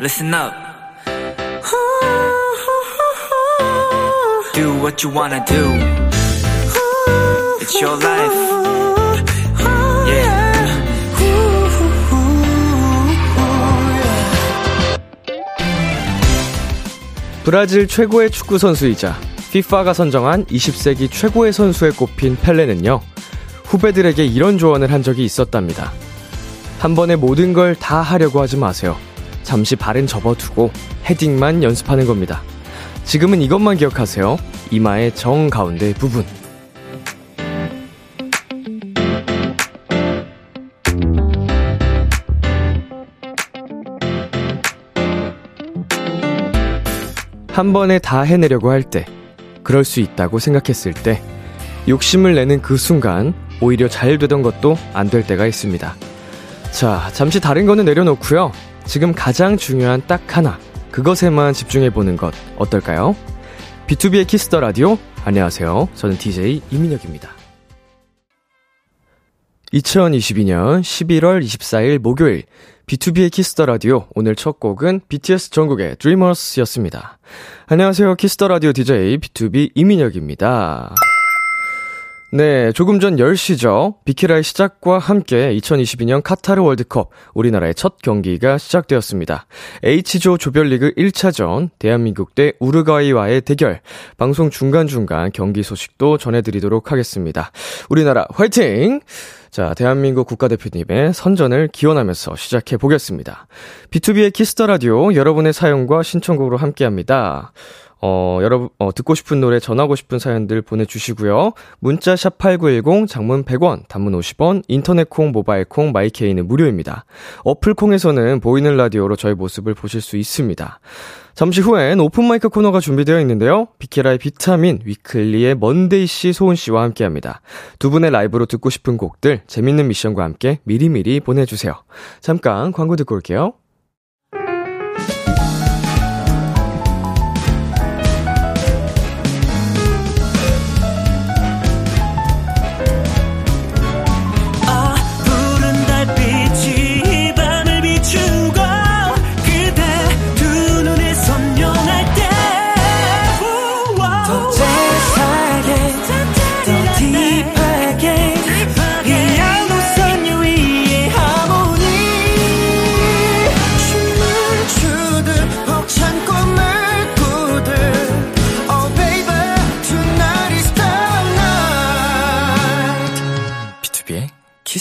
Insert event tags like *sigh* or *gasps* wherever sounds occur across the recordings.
listen up. Do what you wanna do. It's your life. Yeah. 브라질 최고의 축구 선수이자 FIFA가 선정한 20세기 최고의 선수에 꼽힌 펠레는요. 후배들에게 이런 조언을 한 적이 있었답니다. 한 번에 모든 걸 다 하려고 하지 마세요. 잠시 발은 접어두고 헤딩만 연습하는 겁니다. 지금은 이것만 기억하세요. 이마의 정 가운데 부분. 한 번에 다 해내려고 할 때, 그럴 수 있다고 생각했을 때, 욕심을 내는 그 순간, 오히려 잘 되던 것도 안 될 때가 있습니다. 자, 잠시 다른 거는 내려놓고요. 지금 가장 중요한 딱 하나, 그것에만 집중해보는 것 어떨까요? B2B의 키스터 라디오. 안녕하세요. 저는 DJ 이민혁입니다. 2022년 11월 24일 목요일 B2B의 키스터 라디오 오늘 첫 곡은 BTS 정국의 Dreamers였습니다. 안녕하세요. 키스터 라디오 DJ B2B 이민혁입니다. 네, 조금 전 10시죠. 비키라의 시작과 함께 2022년 카타르 월드컵 우리나라의 첫 경기가 시작되었습니다. H조 조별리그 1차전 대한민국 대 우루과이와의 대결 방송 중간중간 경기 소식도 전해드리도록 하겠습니다. 우리나라 화이팅! 자, 대한민국 국가대표팀의 선전을 기원하면서 시작해 보겠습니다. B2B의 키스터 라디오 여러분의 사연과 신청곡으로 함께 합니다. 어, 여러분, 어, 듣고 싶은 노래, 전하고 싶은 사연들 보내주시고요. 문자 샵 8910, 장문 100원, 단문 50원, 인터넷 콩, 모바일 콩, my K는 무료입니다. 어플 콩에서는 보이는 라디오로 저희 모습을 보실 수 있습니다. 잠시 후엔 오픈마이크 코너가 준비되어 있는데요. 비키라의 비타민, 위클리의 먼데이 씨, 소은 씨와 함께 합니다. 두 분의 라이브로 듣고 싶은 곡들, 재밌는 미션과 함께 미리미리 보내주세요. 잠깐 광고 듣고 올게요.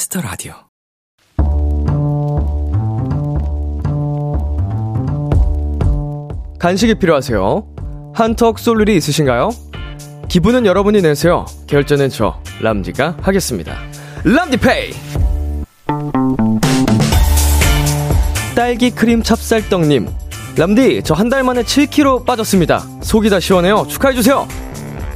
Kiss the Radio. 간식이 필요하세요? 한턱 쏠 일이 있으신가요? 기분은 여러분이 내세요. 결제는 저 람디가 하겠습니다. 람디페이. 딸기 크림 찹쌀떡님. 람디, 저 한 달 만에 7kg 빠졌습니다. 속이 다 시원해요. 축하해주세요.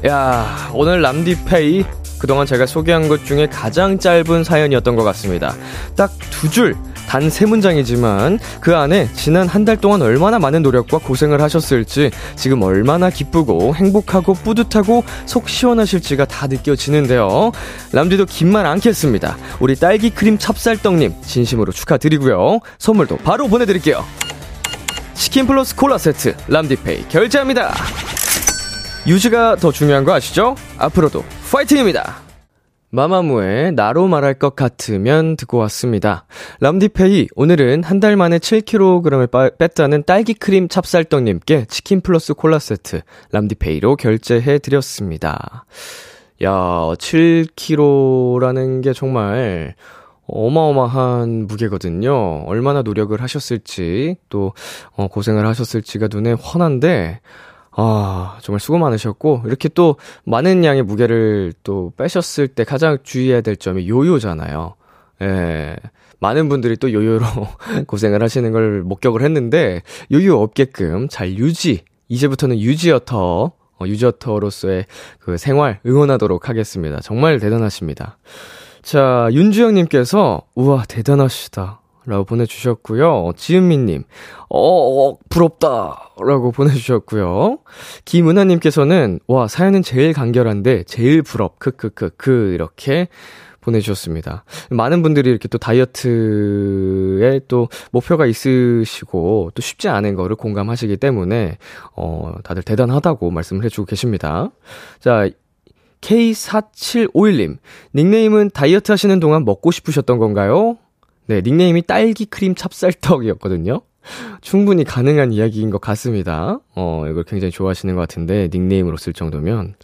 야, 오늘 람디페이 그동안 제가 소개한 것 중에 가장 짧은 사연이었던 것 같습니다. 딱 두 줄, 단 세 문장이지만 그 안에 지난 한 달 동안 얼마나 많은 노력과 고생을 하셨을지 지금 얼마나 기쁘고 행복하고 뿌듯하고 속 시원하실지가 다 느껴지는데요. 람디도 긴 말 않겠습니다. 우리 딸기 크림 찹쌀떡님 진심으로 축하드리고요. 선물도 바로 보내드릴게요. 치킨 플러스 콜라 세트 람디페이 결제합니다. 유지가 더 중요한 거 아시죠? 앞으로도 파이팅입니다. 마마무의 나로 말할 것 같으면 듣고 왔습니다. 람디페이 오늘은 한 달 만에 7kg을 빠, 뺐다는 딸기 크림 찹쌀떡님께 치킨 플러스 콜라 세트 람디페이로 결제해 드렸습니다. 야, 7kg라는 게 정말 어마어마한 무게거든요. 얼마나 노력을 하셨을지, 또, 어, 고생을 하셨을지가 눈에 훤한데, 아, 정말 수고 많으셨고, 이렇게 또 많은 양의 무게를 또 빼셨을 때 가장 주의해야 될 점이 요요잖아요. 예. 많은 분들이 또 요요로 *laughs* 고생을 하시는 걸 목격을 했는데, 요요 없게끔 잘 유지, 이제부터는 유지어터, 어, 유지어터로서의 그 생활 응원하도록 하겠습니다. 정말 대단하십니다. 자, 윤주영님께서, 우와, 대단하시다. 라고 보내주셨고요. 지은미님, 어, 어, 부럽다. 라고 보내주셨고요. 김은하님께서는, 와, 사연은 제일 간결한데, 제일 부럽, 크크크, 크, 이렇게 보내주셨습니다. 많은 분들이 이렇게 또 다이어트에 또 목표가 있으시고 또 쉽지 않은 거를 공감하시기 때문에, 어, 다들 대단하다고 말씀을 해주고 계십니다. 자, K4751님, 닉네임은 다이어트 하시는 동안 먹고 싶으셨던 건가요? 네, 닉네임이 딸기 크림 찹쌀떡이었거든요. 충분히 가능한 이야기인 것 같습니다. 어, 이걸 굉장히 좋아하시는 것 같은데, 닉네임으로 쓸 정도면.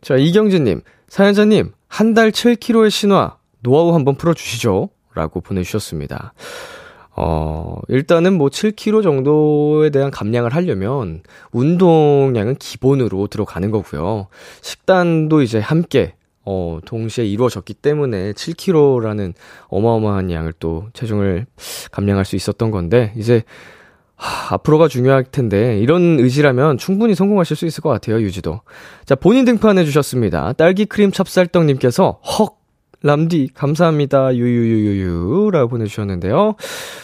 자, 이경진님, 사연자님, 한 달 7kg의 신화, 노하우 한번 풀어주시죠. 라고 보내주셨습니다. 어, 일단은 뭐 7kg 정도에 대한 감량을 하려면 운동량은 기본으로 들어가는 거고요. 식단도 이제 함께 어, 동시에 이루어졌기 때문에 7kg라는 어마어마한 양을 또 체중을 감량할 수 있었던 건데, 이제, 하, 앞으로가 중요할 텐데, 이런 의지라면 충분히 성공하실 수 있을 것 같아요, 유지도. 자, 본인 등판해 주셨습니다. 딸기 크림 찹쌀떡님께서, 헉! 람디, 감사합니다. 유유유유유. 라고 보내주셨는데요.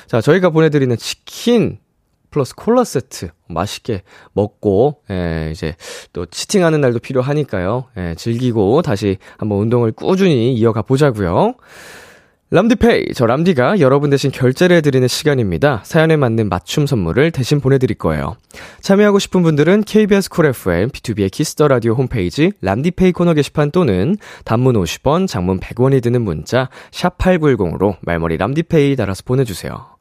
자, 저희가 보내드리는 치킨, 플러스 콜라 세트 맛있게 먹고 예, 이제 또 cheating하는 날도 필요하니까요. 예, 즐기고 다시 한번 운동을 꾸준히 이어가 보자고요. 람디페이, 저 람디가 여러분 대신 결제를 해드리는 시간입니다. 사연에 맞는 맞춤 선물을 대신 보내드릴 거예요. 참여하고 싶은 분들은 KBS 쿨 FM, B2B의 키스터 라디오 홈페이지 람디페이 코너 게시판 또는 단문 50원, 장문 100원이 드는 문자 샵 #8910으로 말머리 람디페이 달아서 보내주세요.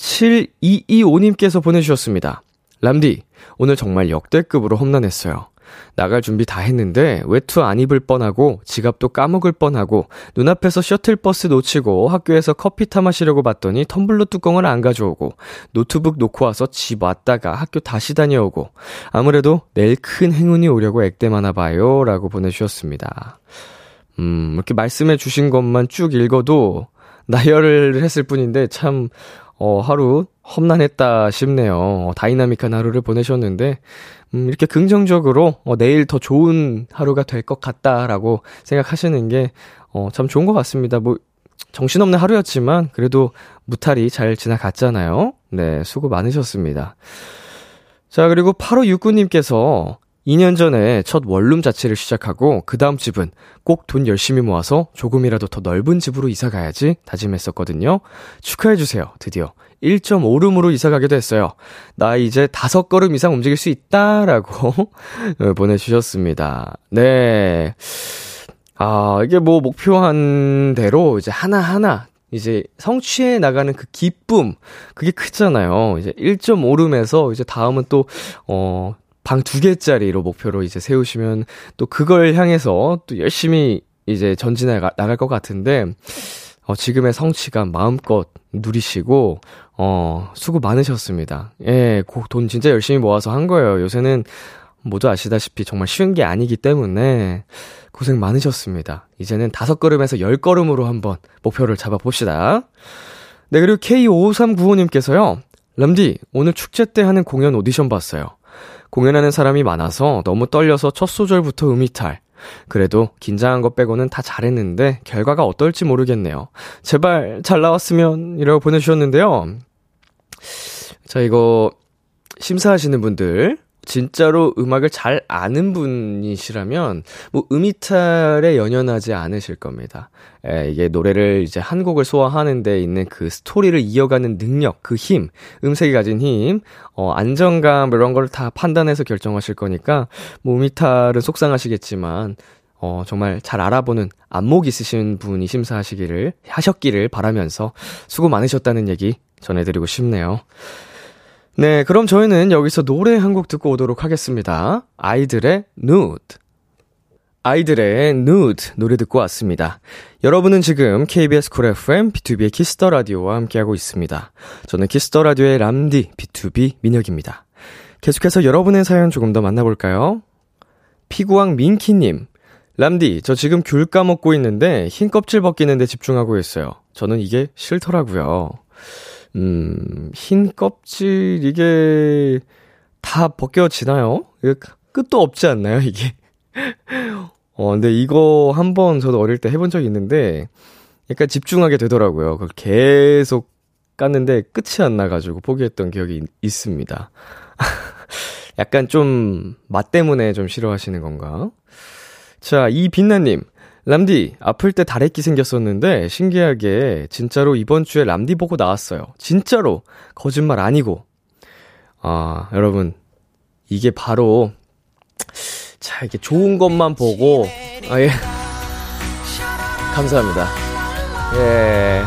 7225님께서 보내주셨습니다. 람디, 오늘 정말 역대급으로 험난했어요. 나갈 준비 다 했는데 외투 안 입을 뻔하고 지갑도 까먹을 뻔하고 눈앞에서 셔틀버스 놓치고 학교에서 커피 타 마시려고 봤더니 텀블러 뚜껑을 안 가져오고 노트북 놓고 와서 집 왔다가 학교 다시 다녀오고 아무래도 내일 큰 행운이 오려고 액땜하나 봐요 라고 보내주셨습니다. 음 이렇게 말씀해 주신 것만 쭉 읽어도 나열을 했을 뿐인데 참 어, 하루 험난했다 싶네요. 어, dynamic한 하루를 보내셨는데, 음, 이렇게 긍정적으로, 어, 내일 더 좋은 하루가 될 것 같다라고 생각하시는 게, 어, 참 좋은 것 같습니다. 뭐, 정신없는 하루였지만, 그래도 무탈히 잘 지나갔잖아요. 네, 수고 많으셨습니다. 자, 그리고 8569님께서 2년 전에 첫 원룸 자취를 시작하고 그 다음 집은 꼭 돈 열심히 모아서 조금이라도 더 넓은 집으로 이사 가야지 다짐했었거든요. 축하해 주세요. 드디어 1.5룸으로 이사 가게 됐어요. 나 이제 다섯 걸음 이상 움직일 수 있다라고 *laughs* 보내 주셨습니다. 네. 아, 이게 뭐 목표한 대로 이제 하나하나 이제 성취해 나가는 그 기쁨, 그게 크잖아요. 이제 1.5룸에서 이제 다음은 또, 어, 방 두 개짜리로 목표로 이제 세우시면 또 그걸 향해서 또 열심히 이제 전진해 나갈 것 같은데, 어, 지금의 성취감 마음껏 누리시고, 어, 수고 많으셨습니다. 예, 돈 진짜 열심히 모아서 한 거예요. 요새는 모두 아시다시피 정말 쉬운 게 아니기 때문에 고생 많으셨습니다. 이제는 다섯 걸음에서 열 걸음으로 한번 목표를 잡아봅시다. 네, 그리고 K5395님께서요. 람디, 오늘 축제 때 하는 공연 오디션 봤어요. 공연하는 사람이 많아서 너무 떨려서 첫 소절부터 음이탈. 그래도 긴장한 것 빼고는 다 잘했는데 결과가 어떨지 모르겠네요. 제발 잘 나왔으면 이라고 보내주셨는데요. 자, 이거 심사하시는 분들 진짜로 음악을 잘 아는 분이시라면 뭐 음이탈에 연연하지 않으실 겁니다. 예, 이게 노래를 이제 한 곡을 소화하는 데 있는 그 스토리를 이어가는 능력, 그 힘, 음색이 가진 힘, 어, 안정감 이런 걸 다 판단해서 결정하실 거니까 뭐 음이탈은 속상하시겠지만 어, 정말 잘 알아보는 안목 있으신 분이 심사하시기를 하셨기를 바라면서 수고 많으셨다는 얘기 전해드리고 싶네요. 네, 그럼 저희는 여기서 노래 한 곡 듣고 오도록 하겠습니다. 아이들의 Nude. 아이들의 Nude 노래 듣고 왔습니다. 여러분은 지금 KBS 쿨 FM B2B의 키스터 라디오와 함께하고 있습니다. 저는 키스터 라디오의 람디 B2B 민혁입니다. 계속해서 여러분의 사연 조금 더 만나볼까요? 피구왕 민키님. 람디, 저 지금 귤 까먹고 있는데 흰 껍질 벗기는데 집중하고 있어요. 저는 이게 싫더라고요. 음, 흰 껍질, 이게 다 벗겨지나요? 끝도 없지 않나요, 이게? 어, 근데 이거 한번 저도 어릴 때 해본 적이 있는데, 약간 집중하게 되더라고요. 그걸 계속 깠는데 끝이 안 나가지고 포기했던 기억이 있, 있습니다. *laughs* 약간 좀 맛 때문에 좀 싫어하시는 건가? 자, 이 빛나님. 람디, 아플 때 다래끼 생겼었는데, 신기하게, 진짜로 이번 주에 람디 보고 나왔어요. 진짜로. 거짓말 아니고. 아, 여러분. 이게 바로, 자, 이게 좋은 것만 보고, 아, 예. 감사합니다. 예.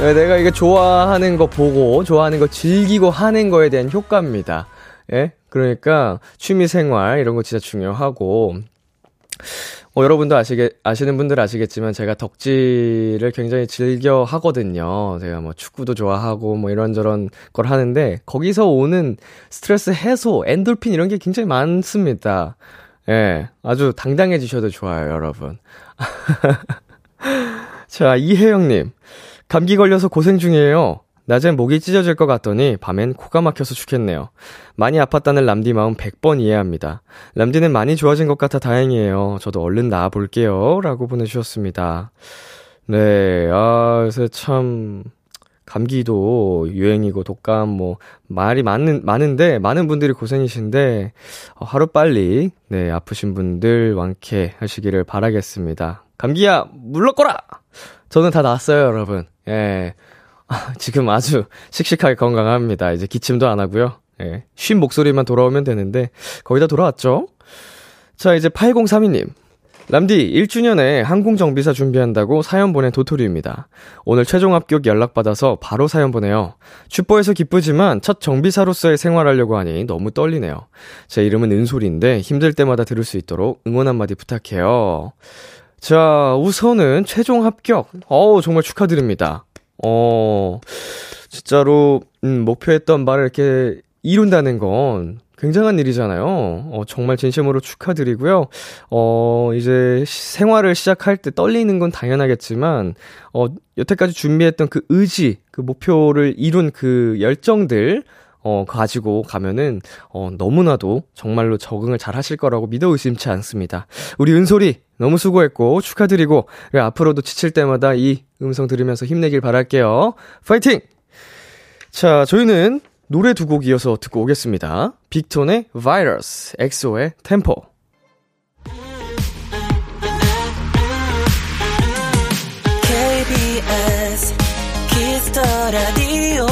예. 내가 이게 좋아하는 거 보고, 좋아하는 거 즐기고 하는 거에 대한 효과입니다. 예? 그러니까, 취미 생활, 이런 거 진짜 중요하고, 어, 여러분도 아시게, 아시는 분들 아시겠지만 제가 덕질을 굉장히 즐겨 하거든요. 제가 뭐 축구도 좋아하고 뭐 이런저런 걸 하는데 거기서 오는 스트레스 해소, 엔돌핀 이런 게 굉장히 많습니다. 예, 아주 당당해지셔도 좋아요, 여러분. *laughs* 자, 이혜영님. 감기 걸려서 고생 중이에요. 낮엔 목이 찢어질 것 같더니 밤엔 코가 막혀서 죽겠네요. 많이 아팠다는 람디 마음 100번 이해합니다. 람디는 많이 좋아진 것 같아 다행이에요. 저도 얼른 나아볼게요. 라고 보내주셨습니다. 네, 아, 요새 참, 감기도 유행이고 독감 뭐 말이 많은 많은데 많은 분들이 고생이신데 어, 하루 빨리 네 아프신 분들 완쾌 하시기를 바라겠습니다. 감기야 물러거라. 저는 다 나았어요, 여러분. 예. 아, *laughs* 지금 아주 씩씩하게 건강합니다. 이제 기침도 안 하고요. 예. 쉰 목소리만 돌아오면 되는데 거의 다 돌아왔죠? 자, 이제 8032님. 람디, 1주년에 항공정비사 준비한다고 사연 보낸 도토리입니다. 오늘 최종 합격 연락받아서 바로 사연 보내요. 슈퍼에서 기쁘지만 첫 정비사로서의 생활하려고 하니 너무 떨리네요. 제 이름은 은솔인데 힘들 때마다 들을 수 있도록 응원 한마디 부탁해요. 자, 우선은 최종 합격. 어우, 정말 축하드립니다. 어, 진짜로, 음, 목표했던 말을 이렇게 이룬다는 건 굉장한 일이잖아요. 어, 정말 진심으로 축하드리고요. 어, 이제 생활을 시작할 때 떨리는 건 당연하겠지만, 어, 여태까지 준비했던 그 의지, 그 목표를 이룬 그 열정들, 어, 가지고 가면은, 어, 너무나도 정말로 적응을 잘 하실 거라고 믿어 의심치 않습니다. 우리 은솔이 너무 수고했고, 축하드리고, 앞으로도 지칠 때마다 이 음성 들으면서 힘내길 바랄게요. 파이팅! 자, 저희는 노래 두 곡 이어서 듣고 오겠습니다. 빅톤의 바이러스, 엑소의 템포. KBS 키스터 라디오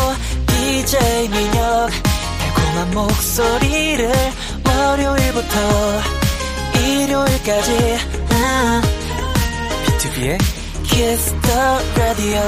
DJ 민혁 달콤한 목소리를 월요일부터 일요일까지 비투비의 키스터 라디오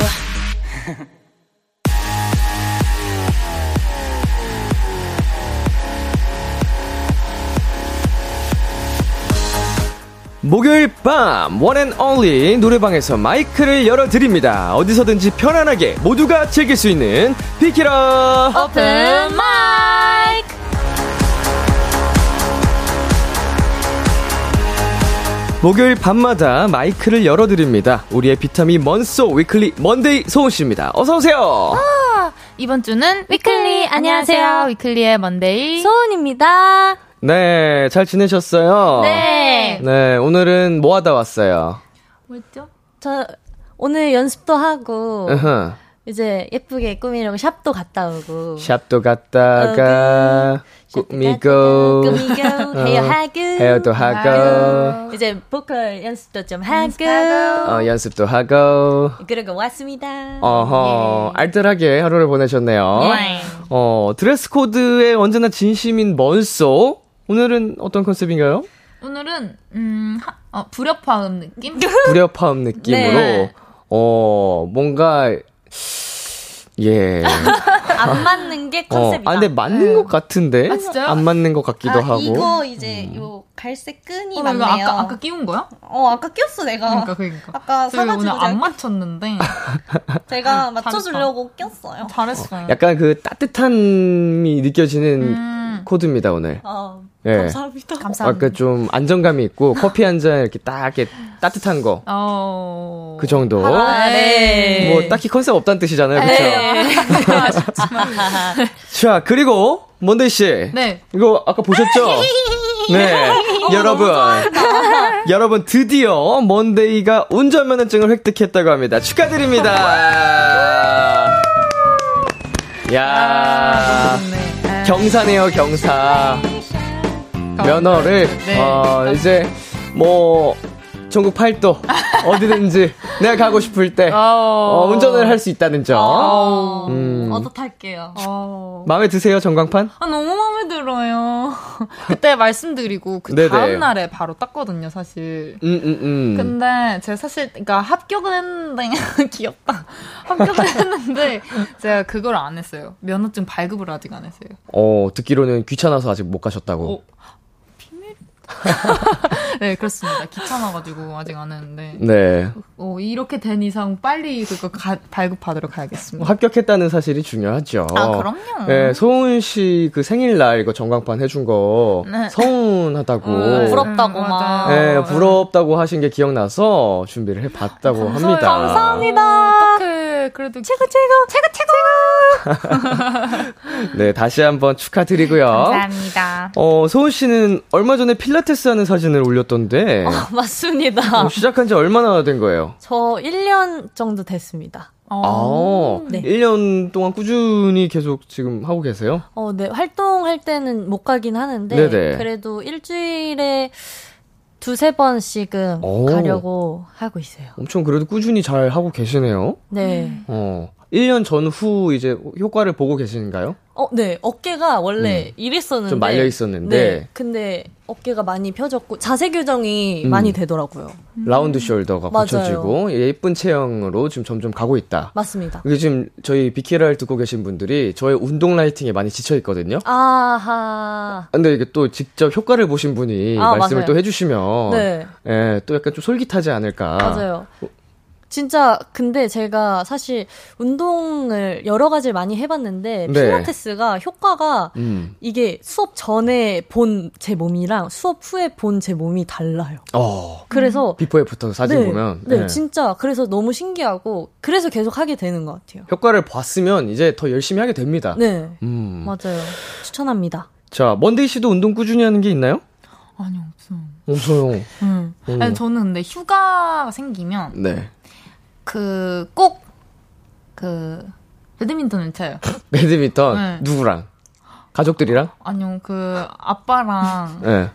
목요일 밤 one and only 노래방에서 마이크를 열어드립니다. 어디서든지 편안하게 모두가 즐길 수 있는 비키라 오픈 마이크 목요일 밤마다 마이크를 열어드립니다. 우리의 비타민 먼소 위클리 먼데이 소은씨입니다. 어서오세요. 아, 이번 주는 위클리 안녕하세요 위클리의 먼데이 소은입니다 네, 잘 지내셨어요? 네. 네, 오늘은 뭐 하다 왔어요? 뭐였죠? 저 오늘 연습도 하고 으흠. 이제 예쁘게 꾸미려고 샵도 갔다 오고 샵도 갔다가 꾸미고 꾸미고 헤어 하고 헤어도 하고 이제 보컬 연습도 좀 하고 어, 연습도 하고 그러고 왔습니다. 어허 알뜰하게 하루를 보내셨네요. 네. 어 드레스 코드에 언제나 진심인 먼소 오늘은 어떤 컨셉인가요? 오늘은 음 하, 어, 불협화음 느낌? 불협화음 느낌으로 *laughs* 네. 어 뭔가 예. *laughs* 안 맞는 게 어, 컨셉이다. 아, 근데 맞는 것 같은데? 아, 진짜요? 안 맞는 것 같기도 아, 하고. 이거 이제 요 갈색 끈이 어, 나 맞네요. 아까 아까 끼운 거야? 어 아까 꼈어 내가. 그러니까 그러니까. 아까 사가지고 오늘 안 제가, 맞췄는데 *laughs* 제가 맞춰주려고 꼈어요. 잘했어요. 약간 그 따뜻함이 느껴지는 음, 코드입니다, 오늘. 아 예. 감사합니다. 감사합니다. 아까 좀 안정감이 있고 커피 한 잔 이렇게 딱 이렇게 따뜻한 거. 어. 그 정도. 아, 네. 뭐 딱히 컨셉 없다는 뜻이잖아요. 그렇죠? 네. *laughs* 자, 그리고 먼데이 씨. 네. 이거 아까 보셨죠? *laughs* 네. 여러분. *laughs* 여러분 드디어 먼데이가 운전면허증을 획득했다고 합니다. 축하드립니다. 야. 네. 경사네요, 경사. 면허를 네. 어 이제 뭐 전국 팔도 *laughs* 어디든지 내가 가고 싶을 때 어, 운전을 할 수 있다는 점. 음. 어떻할게요. 마음에 드세요 전광판? 아, 너무 마음에 들어요. *laughs* 그때 말씀드리고 그. 다음 날에 바로 땄거든요, 사실. 음, 음, 음. 근데 제가 사실 그러니까 합격은 했는데 *laughs* 귀엽다. 합격은 했는데 제가 그걸 안 했어요. 면허증 발급을 아직 안 했어요. 어, 듣기로는 귀찮아서 아직 못 가셨다고. 어, *laughs* 네, 그렇습니다. 귀찮아가지고 아직 안 했는데. 네. 어, 이렇게 된 이상 빨리 그거 가, 발급받으러 가야겠습니다. 합격했다는 사실이 중요하죠. 아, 그럼요. 네, 소은 씨 그 생일날 이거 전광판 해준 거 네. 서운하다고. 음, 부럽다고 음, 막. 네, 부럽다고 하신 게 기억나서 준비를 해봤다고 아, 합니다. 감사합니다. 어 그래도 최고, 최고, 최고, 최고! *laughs* 네, 다시 한번 축하드리고요. 감사합니다. 어, 소은 씨는 얼마 전에 필라테스 하는 사진을 올렸던데. 어, 맞습니다. 어, 시작한 지 얼마나 된 거예요? 저 1년 정도 됐습니다. 어, 아, 네. 1년 동안 꾸준히 계속 지금 하고 계세요? 어, 네. 활동할 때는 못 가긴 하는데 네네. 그래도 일주일에 두세 번씩은 오. 가려고 하고 있어요. 엄청 그래도 꾸준히 잘 하고 계시네요. 네. 어. 1년 전후 이제 효과를 보고 계신가요? 어, 네. 어깨가 원래 음. 이랬었는데. 좀 말려 있었는데. 네. 근데 어깨가 많이 펴졌고 자세 교정이 음. 많이 되더라고요. 음. 라운드 숄더가 맞춰지고 예쁜 체형으로 지금 점점 가고 있다. 맞습니다. 이게 지금 저희 비키라를 듣고 계신 분들이 저의 운동 라이팅에 많이 지쳐 있거든요. 아하. 근데 이게 또 직접 효과를 보신 분이 아, 말씀을 맞아요. 또 해주시면 네. 예, 또 약간 좀 솔깃하지 않을까. 맞아요. 진짜 근데 제가 사실 운동을 여러 가지를 많이 해봤는데 네. 필라테스가 효과가 음. 이게 수업 전에 본 제 몸이랑 수업 후에 본 제 몸이 달라요. 어. 그래서 before after 사진 네, 보면 네, 네, 진짜 그래서 너무 신기하고 그래서 계속 하게 되는 것 같아요. 효과를 봤으면 이제 더 열심히 하게 됩니다. 네, 음. 맞아요. 추천합니다. 자 먼데이 씨도 운동 꾸준히 하는 게 있나요? 아니 없어요. 없어요. 음. 아니 저는 근데 휴가가 생기면 네. 그, 꼭, 그, 배드민턴을 쳐요. *laughs* 배드민턴? 네. 누구랑? 가족들이랑? 아니요, 그, 아빠랑. 네.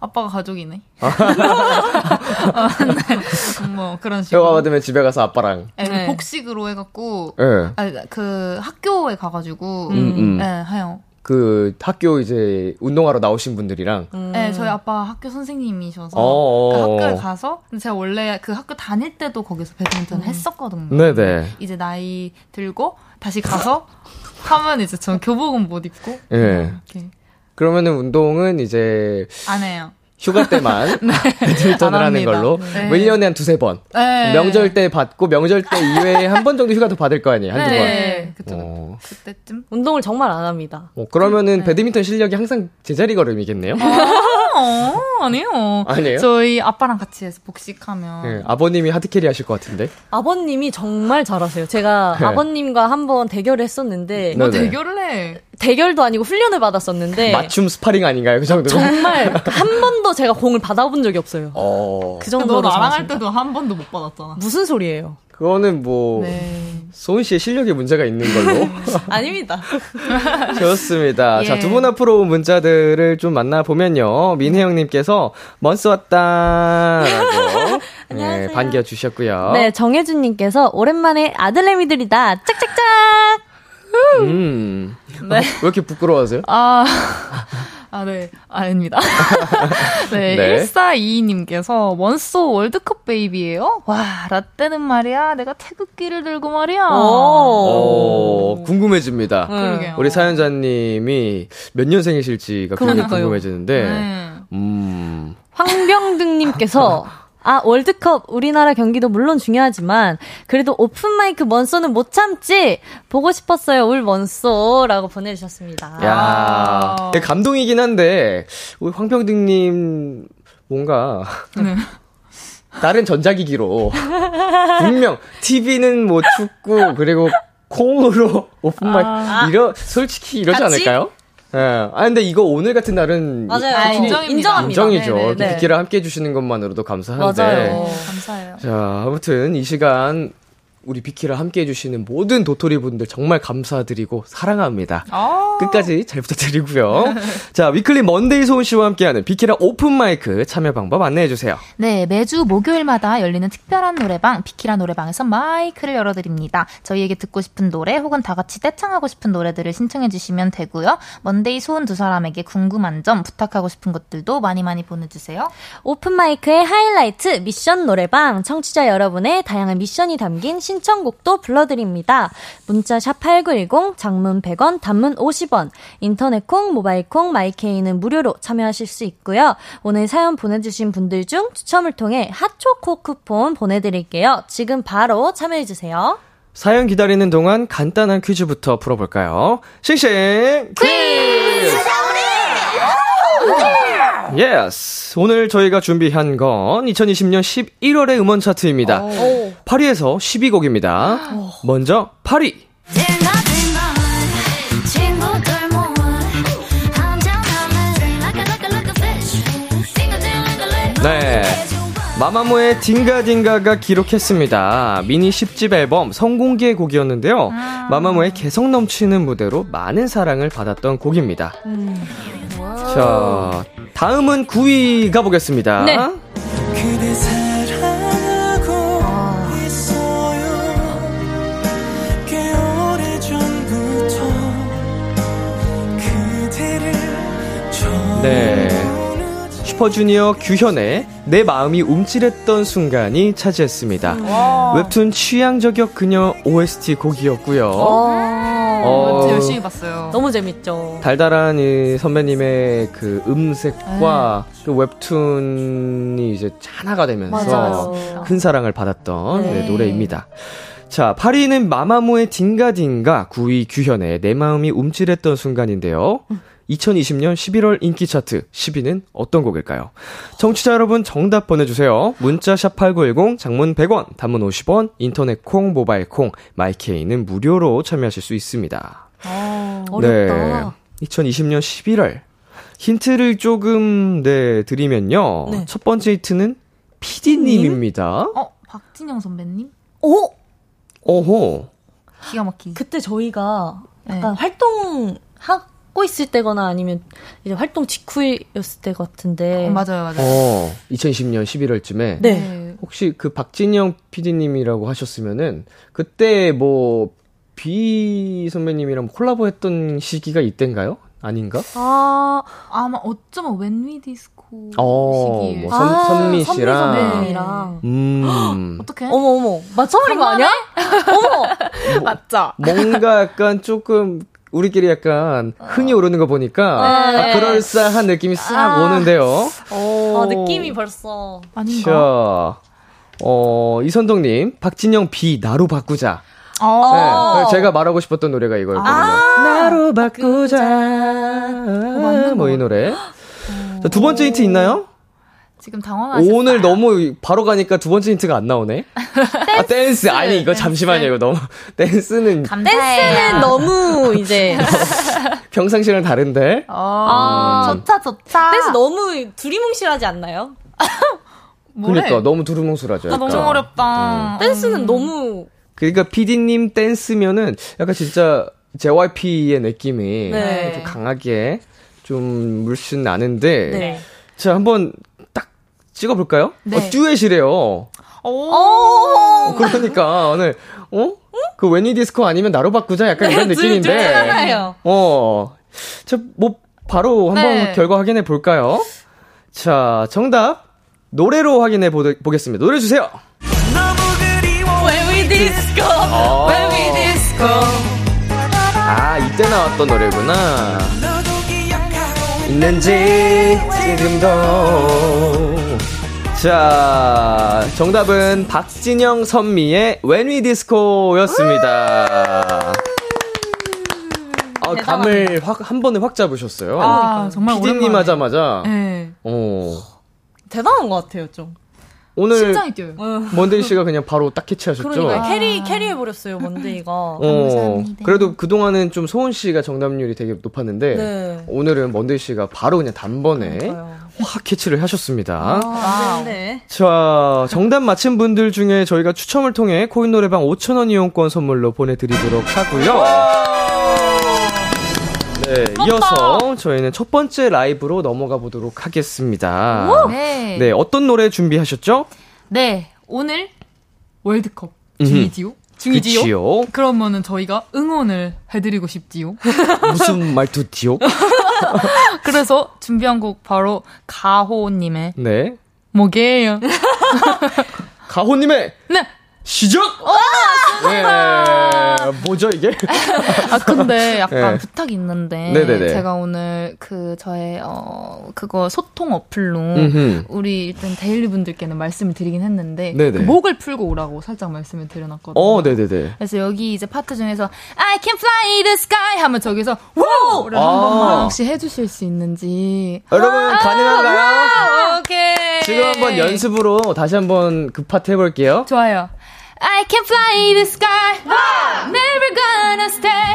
아빠가 가족이네. *laughs* 아, 네. 뭐 그런 식으로. 휴가 받으면 집에 가서 아빠랑. 네, 네. 복식으로 해갖고. 네. 아니, 그 학교에 가가지고. 음, 음. 네, 해요. 그 학교 이제 운동하러 나오신 분들이랑 음. 네 저희 아빠 학교 선생님이셔서 어, 그 학교에 가서 제가 원래 그 학교 다닐 때도 거기서 배드민턴 음. 했었거든요. 네네. 이제 나이 들고 다시 가서 *laughs* 하면 이제 전 교복은 못 입고 예. 네. 그러면은 운동은 이제 안 해요. 휴가 때만 *laughs* 네. 배드민턴을 하는 걸로 네. 뭐 1년에 한 두세 번 네. 명절 때 받고 명절 때 이외에 *laughs* 한 번 정도 휴가도 받을 거 아니에요 한두 번 네. 그쵸, 어. 그때쯤 운동을 정말 안 합니다 어, 그러면은 네. 배드민턴 실력이 항상 제자리 걸음이겠네요 아, 아니에요 아니에요 저희 아빠랑 같이 해서 복식하면 네, 아버님이 하드캐리 하실 것 같은데 아버님이 정말 잘하세요 제가 네. 아버님과 한번 대결을 했었는데 뭐 대결을 해 대결도 아니고 훈련을 받았었는데 맞춤 스파링 아닌가요 그 정도 정말 한 번도 제가 공을 받아본 적이 없어요. 어. 그 정도로 너 나랑 할 때도 한 번도 못 받았잖아. 무슨 소리예요? 그거는 뭐 네. 소은 씨의 실력에 문제가 있는 걸로 *laughs* 아닙니다. 좋습니다. *laughs* 예. 자 두 분 앞으로 온 문자들을 좀 만나 보면요. 민혜영님께서 먼소 왔다 라고 *laughs* 네, 반겨 주셨고요. 네 정혜준님께서 오랜만에 아들내미들이다 짝짝짝. 음. 네. 왜 이렇게 부끄러워하세요? 아. 아, 네. 아닙니다. *laughs* 네, 네. 1422님께서 원소 월드컵 베이비예요? 와, 라떼는 말이야. 내가 태극기를 들고 말이야. 오, 오 궁금해집니다. 네. 우리 사연자님이 몇 년생이실지가 굉장히 궁금해지는데. 네. 음. 황병등님께서 *laughs* 아, 월드컵 우리나라 경기도 물론 중요하지만 그래도 오픈 마이크 먼소는 못 참지. 보고 싶었어요. 울 먼소라고 보내 주셨습니다. 야. 아. 감동이긴 한데 우리 황평등 님 뭔가 네. *laughs* 다른 전자기기로 분명 TV는 뭐 축구 그리고 콩으로 *laughs* 오픈 마이크 아. 이러 솔직히 이러지 같이? 않을까요? 예. 아 근데 이거 오늘 같은 날은 맞아요. 아, 인정입니다. 인정이죠. 네네, 네. 비키를 함께 해주시는 것만으로도 감사한데. 맞아요. 감사해요. 자 아무튼 이 시간 우리 비키라를 함께 해주시는 모든 도토리 분들 정말 감사드리고 사랑합니다. 아~ 끝까지 잘 부탁드리고요. *laughs* 자, 위클리 먼데이 소은 씨와 함께하는 비키라 오픈 마이크 참여 방법 안내해주세요. 네, 매주 목요일마다 열리는 특별한 노래방, 비키라 노래방에서 마이크를 열어드립니다. 저희에게 듣고 싶은 노래 혹은 다 같이 떼창하고 싶은 노래들을 신청해주시면 되고요. 먼데이 소은 두 사람에게 궁금한 점, 부탁하고 싶은 것들도 많이 많이 보내주세요. 오픈 마이크의 하이라이트, 미션 노래방, 청취자 여러분의 다양한 미션이 담긴 신 청곡도 불러드립니다. 문자 샵 8910, 장문 100원, 단문 50원, 인터넷 콩, 모바일 콩, 마이케이는 무료로 참여하실 수 있고요. 오늘 사연 보내주신 분들 중 추첨을 통해 핫초코 쿠폰 보내드릴게요. 지금 바로 참여해주세요. 사연 기다리는 동안 간단한 퀴즈부터 풀어볼까요? 싱싱 퀴즈! yes! 오늘 저희가 준비한 건 2020년 11월의 음원 차트입니다. 오. 8위에서 12곡입니다. 오. 먼저 8위! 네. 마마무의 딩가딩가가 기록했습니다. 미니 10집 앨범 성공기의 곡이었는데요. 아. 마마무의 개성 넘치는 무대로 많은 사랑을 받았던 곡입니다. 음. 자, 다음은 9위 가보겠습니다. 네. 네. 슈퍼주니어 규현의 내 마음이 움찔했던 순간이 차지했습니다. 와. 웹툰 취향 저격 그녀 OST 곡이었고요. 어, 열심히 봤어요. 너무 재밌죠. 달달한 이 선배님의 그 음색과 네. 그 웹툰이 이제 하나가 되면서 맞아요. 큰 사랑을 받았던 네. 네, 노래입니다. 자, 8위는 마마무의 딩가딩가, 9위 규현의 내 마음이 움찔했던 순간인데요. 음. 2020년 11월 인기 차트 10위는 어떤 곡일까요? 청취자 여러분 정답 보내주세요. 문자 샵 8910 장문 100원, 단문 50원, 인터넷 콩, 모바일 콩, 마이케이는 무료로 참여하실 수 있습니다. 아, 어렵다. 네. 2020년 11월. 힌트를 조금, 네, 드리면요. 네. 첫 번째 힌트는 PD님입니다. 어, 박진영 선배님? 오! 오호. 기가 막히. 그때 저희가 약간 네. 활동, 하, 하고 있을 때거나 아니면 이제 활동 직후였을 때 같은데. 어, 맞아요, 맞아요. 어, 2020년 11월쯤에. 네. 혹시 그 박진영 PD님이라고 하셨으면은 그때 뭐 비 선배님이랑 콜라보 했던 시기가 이때인가요? 아닌가? 아, 아마 어쩌면 웬위 디스코 어, 시기에. 뭐 선, 아, 선미 씨랑. 선배님이랑. 음. *gasps* 어떻게? 어머, 어머. 맞춰버린 거 아니야? 어머! *laughs* 뭐, 맞죠? 뭔가 약간 조금 우리끼리 약간 흥이 오르는 거 보니까 네. 아, 그럴싸한 느낌이 싹 아. 오는데요. 오. 아, 느낌이 벌써 아닌가? 자, 어, 이선동님, 박진영 비 나로 바꾸자. 어. 네, 제가 말하고 싶었던 노래가 이거였거든요. 아~ 나로 바꾸자. 어, 뭐이 노래. 자, 두 번째 힌트 있나요? 지금 당황하셨어요. 오늘 너무 바로 가니까 두 번째 힌트가 안 나오네. 댄스. 아, 댄스. 아니, 이거 댄스. 잠시만요. 이거 너무, *laughs* 댄스는. 감사해요. 댄스는 너무 이제. *laughs* 평상시랑 다른데. 어, 아, 음. 좋다, 좋다. 댄스 너무 두리뭉실하지 않나요? *laughs* 그러니까 너무 두루뭉술하죠. 아, 너무 어렵다. 음. 댄스는 너무. 그러니까 피디님 댄스면은 약간 진짜 JYP의 느낌이 네. 좀 강하게 좀 물씬 나는데. 네. 자, 한번 찍어볼까요? 네. 어, 듀엣이래요. 오. 어, 그러니까 오늘 어? 그 웬이 디스코 아니면 나로 바꾸자 약간 이런 네, 느낌인데. 어. 자, 뭐 바로 한번 네. 결과 확인해 볼까요? 자, 정답 노래로 확인해 보, 보겠습니다. 노래 주세요. When we disco, 어. when we disco. 아, 이때 나왔던 노래구나. 있는지 지금도 자, 정답은 박진영 선미의 When We Disco였습니다. 아, 감을 확, 한 번에 확 잡으셨어요. 아, 정말 PD님 하자마자. 네. 어. 대단한 것 같아요, 좀. 오늘 심장이 뛰어요. 먼데이 씨가 그냥 바로 딱 캐치하셨죠. 그러니까 아. carry carry해 버렸어요 먼데이가. 어, 감사합니다. 그래도 그 동안은 좀 소은 씨가 정답률이 되게 높았는데 네. 오늘은 먼데이 씨가 바로 그냥 단번에 그러니까요. 확 캐치를 하셨습니다. 아, 네. 자, 정답 맞힌 분들 중에 저희가 추첨을 통해 코인 노래방 5,000원 이용권 선물로 보내드리도록 하고요. 네, 이어서 저희는 첫 번째 라이브로 넘어가 보도록 하겠습니다. 네. 네, 어떤 노래 준비하셨죠? 네, 오늘 월드컵. 중이지요? 중이지요? 그치요. 그러면은 저희가 응원을 해드리고 싶지요. 무슨 말투지요? *laughs* *laughs* 그래서 준비한 곡 바로 가호님의 네. 뭐게요? *laughs* 가호님의 네. 시작! 네. 뭐죠, 이게? *laughs* 아 근데 약간 네. 부탁이 있는데 네네네. 제가 오늘 그 저의 어 그거 소통 어플로 음흠. 우리 일단 데일리 분들께는 말씀을 드리긴 했는데 네네. 그 목을 풀고 오라고 살짝 말씀을 드려놨거든요. 어, 네네네. 그래서 여기 이제 파트 중에서 I can fly the sky 하면 저기서 워우를 한 아. 번만 혹시 해주실 수 있는지 여러분, 가능한가요? 오케이 지금 한번 연습으로 다시 한번 그 파트 해볼게요. 좋아요. I can fly the sky, never gonna stay.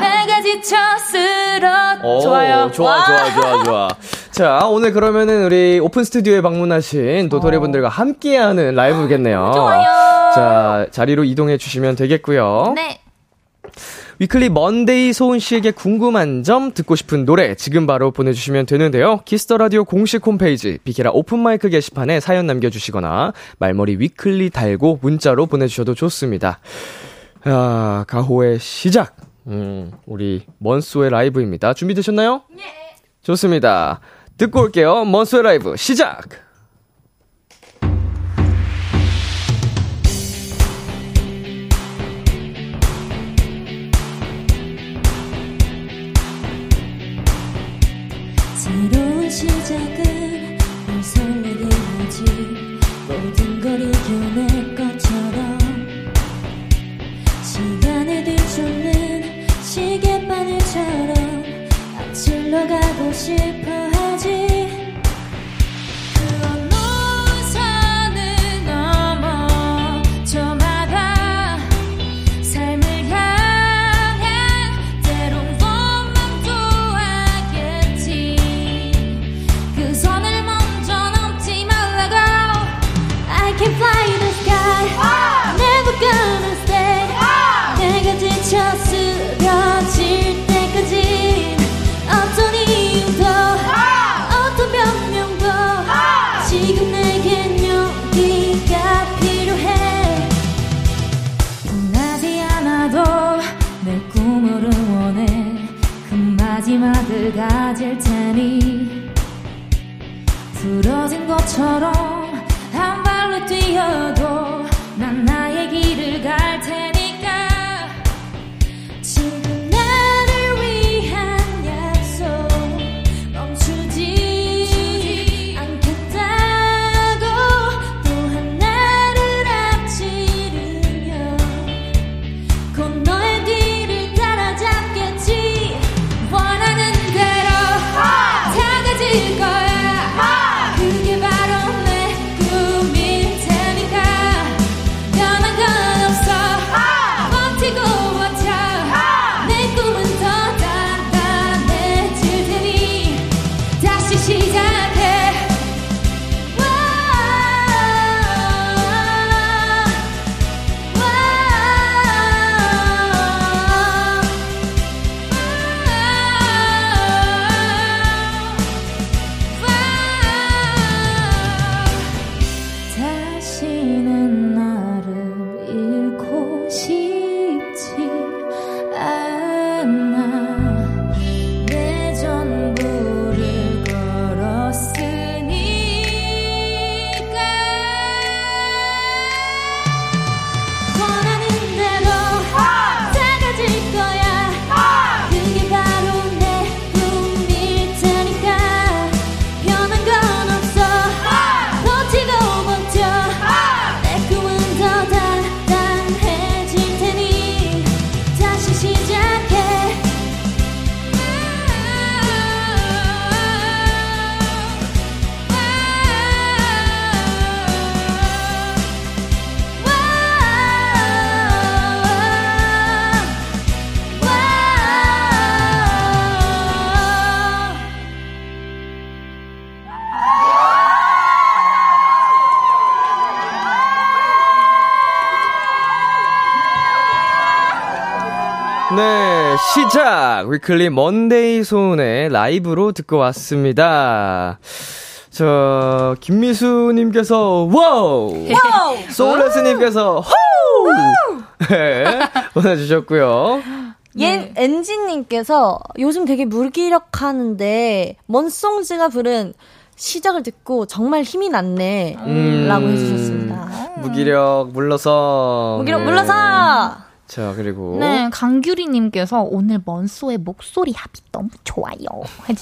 내가 지쳐 쓰러 오, 좋아요. 좋아, 좋아, 좋아, 좋아. 자, 오늘 그러면은 우리 오픈 스튜디오에 방문하신 도토리 분들과 함께하는 라이브겠네요. 좋아요. 자, 자리로 이동해 주시면 되겠고요. 네. 위클리 먼데이 소은 씨에게 궁금한 점, 듣고 싶은 노래 지금 바로 보내주시면 되는데요. 키스 더 라디오 공식 홈페이지 비키라 오픈 마이크 게시판에 사연 남겨주시거나 말머리 위클리 달고 문자로 보내주셔도 좋습니다. 아, 가호의 시작. 음, 우리 먼소의 라이브입니다. 준비되셨나요? 네. 좋습니다. 듣고 올게요. 먼소의 라이브 시작. 가질 테니. 부러진 것처럼 위클리 먼데이 소은의 라이브로 듣고 왔습니다. 저, 김미수님께서, 와우! 와우! 소울레스님께서, 호우! 네, 보내주셨고요. 예, 네. 엔진님께서 요즘 되게 무기력했는데, 먼송즈가 부른 시작을 듣고 정말 힘이 났네. 음, 라고 해주셨습니다. 무기력 물러서. 무기력 네. 물러서! 자, 그리고. 네, 강규리님께서 오늘 먼소의 목소리 합이 너무 좋아요.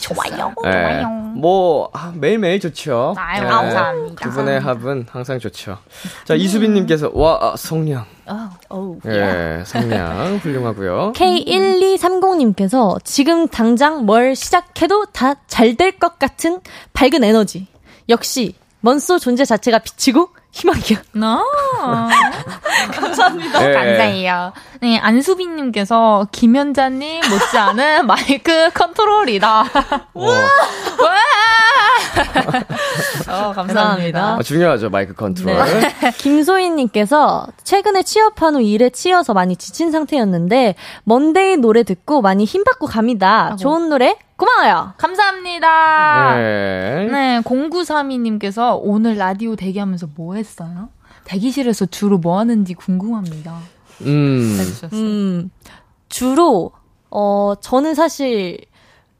좋아요. 네. 좋아요. 뭐, 아, 매일매일 좋죠. 아유, 네. 감사합니다. 두 분의 합은 항상 좋죠. 자, 음. 이수빈님께서, 와, 아, 성량. 어, 예, 성량 훌륭하고요. *laughs* K1230님께서 지금 당장 뭘 시작해도 다 잘 될 것 같은 밝은 에너지. 역시 먼소 존재 자체가 비치고 희망이야. 너 *laughs* 감사합니다. 네. 감사해요. 네, 안수빈님께서 김연자님 못지않은 *laughs* 마이크 컨트롤이다. 우와! 와! 어, 감사합니다. 아, 중요하죠, 마이크 컨트롤. 네. *laughs* 김소희님께서 최근에 취업한 후 일에 치여서 많이 지친 상태였는데, 먼데이 노래 듣고 많이 힘받고 갑니다. 아고. 좋은 노래 고마워요. 감사합니다. 네. 네, 0932님께서 오늘 라디오 대기하면서 뭐 했어요? 대기실에서 주로 뭐 하는지 궁금합니다. 음. 음. 주로, 어, 저는 사실,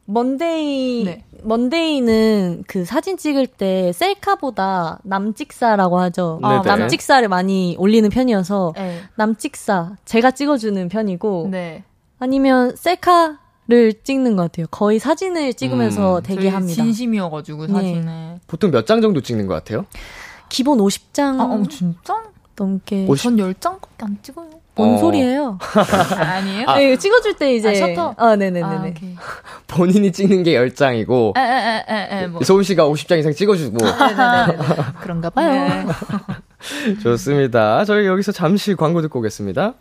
먼데이, 네. 먼데이는 그 사진 찍을 때 셀카보다 남찍사라고 하죠. 아, 남찍사를 많이 올리는 편이어서 네. 남찍사 제가 찍어주는 편이고 네. 아니면 셀카 를 찍는 것 같아요. 거의 사진을 찍으면서 음, 대기합니다. 진심이어가지고 네. 사진을. 네. 보통 몇 장 정도 찍는 것 같아요? 기본 50장. 아, 어, 진짜? 넘게. 50... 전 10장밖에 안 찍어요. 뭔 어. 소리예요? 아니에요? 아, 네, 찍어줄 때 이제. 아, 셔터? 아, 네네네네. 아, 본인이 찍는 게 10장이고. 에 에 에 에, 뭐. 소은 씨가 50장 이상 찍어주고. 아, *laughs* 그런가 봐요. 네. *laughs* 좋습니다. 저희 여기서 잠시 광고 듣고 오겠습니다.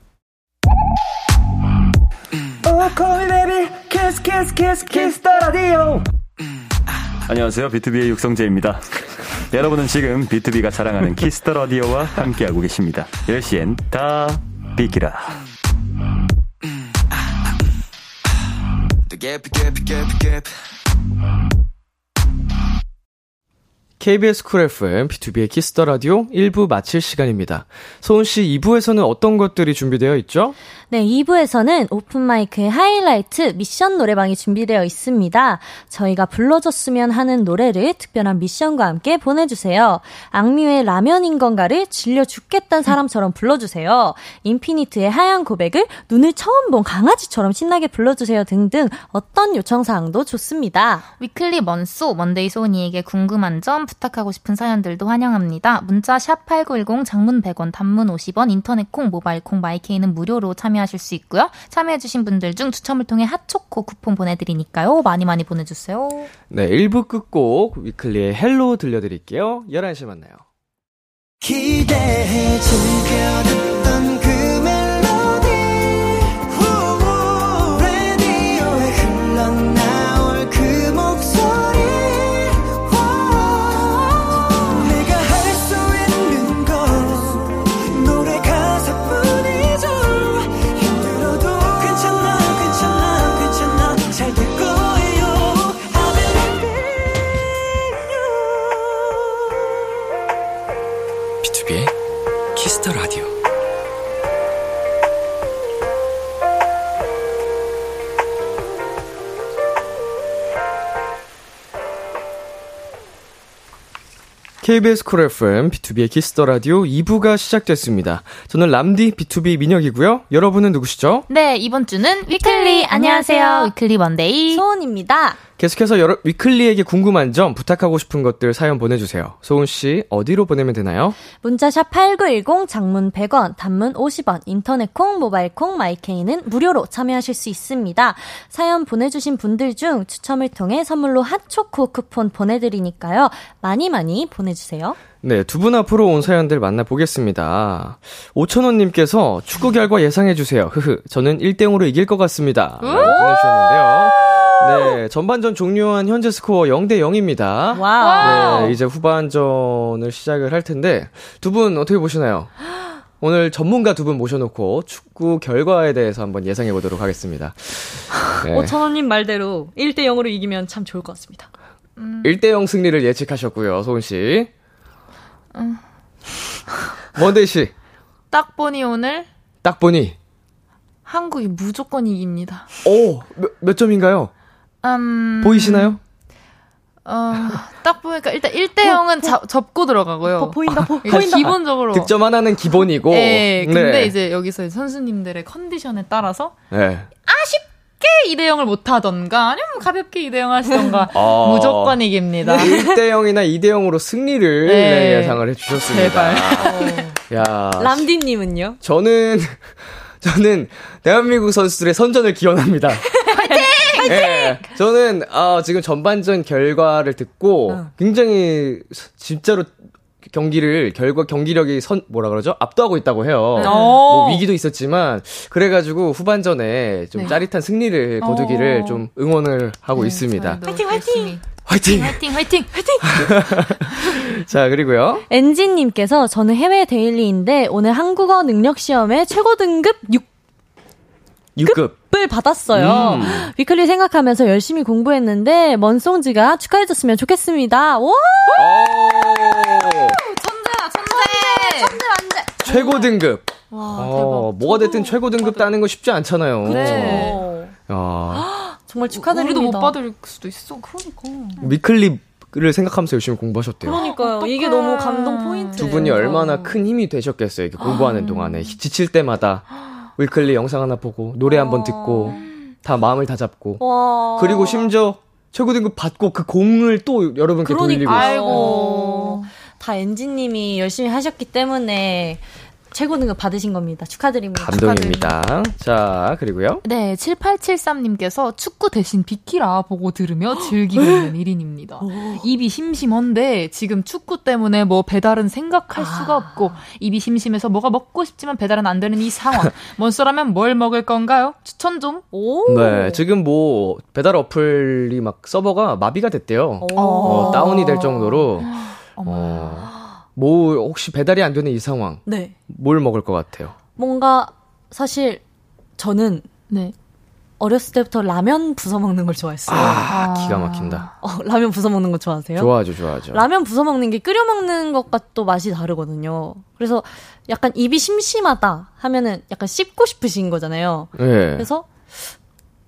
안녕하세요. 비투비의 육성재입니다. 여러분은 지금 비투비가 자랑하는 키스 더 라디오와 함께하고 계십니다. 10시엔 다 비키라. KBS 쿨 FM, 비투비의 키스 더 라디오 1부 마칠 시간입니다. 소은 씨 2부에서는 어떤 것들이 준비되어 있죠? 네, 2부에서는 오픈마이크의 하이라이트 미션 노래방이 준비되어 있습니다. 저희가 불러줬으면 하는 노래를 특별한 미션과 함께 보내주세요. 악뮤의 라면인건가를 질려 죽겠다는 사람처럼 불러주세요. 인피니트의 하얀 고백을 눈을 처음 본 강아지처럼 신나게 불러주세요 등등 어떤 요청사항도 좋습니다. 위클리 먼소, 먼데이 소은이에게 궁금한 점 부탁하고 싶은 사연들도 환영합니다. 문자 샵 8910 장문 100원, 단문 50원, 인터넷 콩, 모바일 콩, 마이 K는 무료로 참여 참여하실 수 있고요. 참여해주신 분들 중 추첨을 통해 핫초코 쿠폰 보내드리니까요. 많이 많이 보내주세요. 네, 1부 끝곡 위클리의 헬로 들려드릴게요. 11시에 만나요. 기대해 즐겨 듣던 KBS Cool FM, 비투비의 Kiss the Radio 2부가 시작됐습니다. 저는 람디 B2B 민혁이고요. 여러분은 누구시죠? 네, 이번 주는 위클리. 안녕하세요. 위클리 먼데이. 소은입니다. 계속해서 여러, 위클리에게 궁금한 점, 부탁하고 싶은 것들 사연 보내주세요. 소은씨, 어디로 보내면 되나요? 문자샵 8910, 장문 100원, 단문 50원, 인터넷 콩, 모바일 콩, 마이 K는 무료로 참여하실 수 있습니다. 사연 보내주신 분들 중 추첨을 통해 선물로 핫초코 쿠폰 보내드리니까요. 많이 많이 보내주세요. 네, 두 분 앞으로 온 사연들 만나보겠습니다. 오천원님께서 축구 결과 예상해주세요. 흐흐, 저는 1대0으로 이길 것 같습니다. 보내주셨는데요. 네, 전반전 종료한 현재 스코어 0대 0입니다. 와우. 네, 이제 후반전을 시작을 할 텐데 두 분 어떻게 보시나요? 오늘 전문가 두 분 모셔놓고 축구 결과에 대해서 한번 예상해 보도록 하겠습니다. *laughs* 네. 오천원님 말대로 1대 0으로 이기면 참 좋을 것 같습니다. 음. 1대 0 승리를 예측하셨고요, 소은 씨. 음. 먼데이 씨. 딱 보니 오늘. 딱 보니. 한국이 무조건 이깁니다. 오, 몇, 몇 점인가요? 음. 보이시나요? 어, 딱 보니까 일단 1대 0은 어, 자, 접고 들어가고요. 보, 보인다, 보, 보인다. 기본적으로. 득점 하나는 기본이고. 네, 근데 네. 이제 여기서 선수님들의 컨디션에 따라서. 네. 아쉽게 2대 0을 못 하던가, 아니면 가볍게 2대 0 하시던가, *laughs* 어, 무조건 이깁니다. 1대 0이나 2대 0으로 승리를 네. 네, 예상을 해 주셨습니다. 제발. 야. 람디 님은요? 저는, *laughs* 저는 대한민국 선수들의 선전을 기원합니다. 네, 저는 아, 지금 전반전 결과를 듣고 어. 굉장히 진짜로 경기를 결과 경기력이 선 뭐라 그러죠 압도하고 있다고 해요. 네. 뭐 위기도 있었지만 그래가지고 후반전에 좀 네. 짜릿한 승리를 거두기를 어. 좀 응원을 하고 네, 있습니다. 화이팅 화이팅. 화이팅! 화이팅! 화이팅! 화이팅! *laughs* 자, 그리고요. 엔진님께서 저는 해외 데일리인데 오늘 한국어 능력 시험에 최고 등급 6 6급. 을 받았어요. 음. 위클리 생각하면서 열심히 공부했는데 먼송지가 축하해줬으면 좋겠습니다. 와! 천재야 천재. 천재 완전. 최고 등급. 와 어, 뭐가 됐든 최고 등급 따는 거 쉽지 않잖아요. 네. 야. 정말 축하드립니다. 우리도 못 받을 수도 있어. 그러니까. 위클리 를 생각하면서 열심히 공부하셨대요. 그러니까요. 어떡해. 이게 너무 감동 포인트. 두 분이 얼마나 큰 힘이 되셨겠어요. 이렇게 공부하는 아. 동안에 지칠 때마다. 위클리 영상 하나 보고 노래 한 번 듣고 다 마음을 다 잡고 와. 그리고 심지어 최고 등급 받고 그 공을 또 여러분께 그러니까. 돌리고 아이고 다 엔진님이 열심히 하셨기 때문에 최고 등급 받으신 겁니다. 축하드립니다. 감동입니다. 축하드립니다. 자, 그리고요. 네, 7873님께서 축구 대신 비키라 보고 들으며 즐기고 있는 1인입니다. 입이 심심한데 지금 축구 때문에 뭐 배달은 생각할 아. 수가 없고 입이 심심해서 뭐가 먹고 싶지만 배달은 안 되는 이 상황. 먼소라면 뭘 먹을 건가요? 추천 좀. 오. 네, 지금 뭐 배달 어플이 막 서버가 마비가 됐대요. 어, 다운이 될 정도로 어, 뭐 혹시 배달이 안 되는 이 상황. 네. 뭘 먹을 것 같아요? 뭔가 사실 저는 네. 어렸을 때부터 라면 부숴 먹는 걸 좋아했어요. 아, 기가 막힌다. 어, 라면 부숴 먹는 거 좋아하세요? 좋아하죠, 좋아하죠. 라면 부숴 먹는 게 끓여 먹는 것과 또 맛이 다르거든요. 그래서 약간 입이 심심하다 하면은 약간 씹고 싶으신 거잖아요. 네. 그래서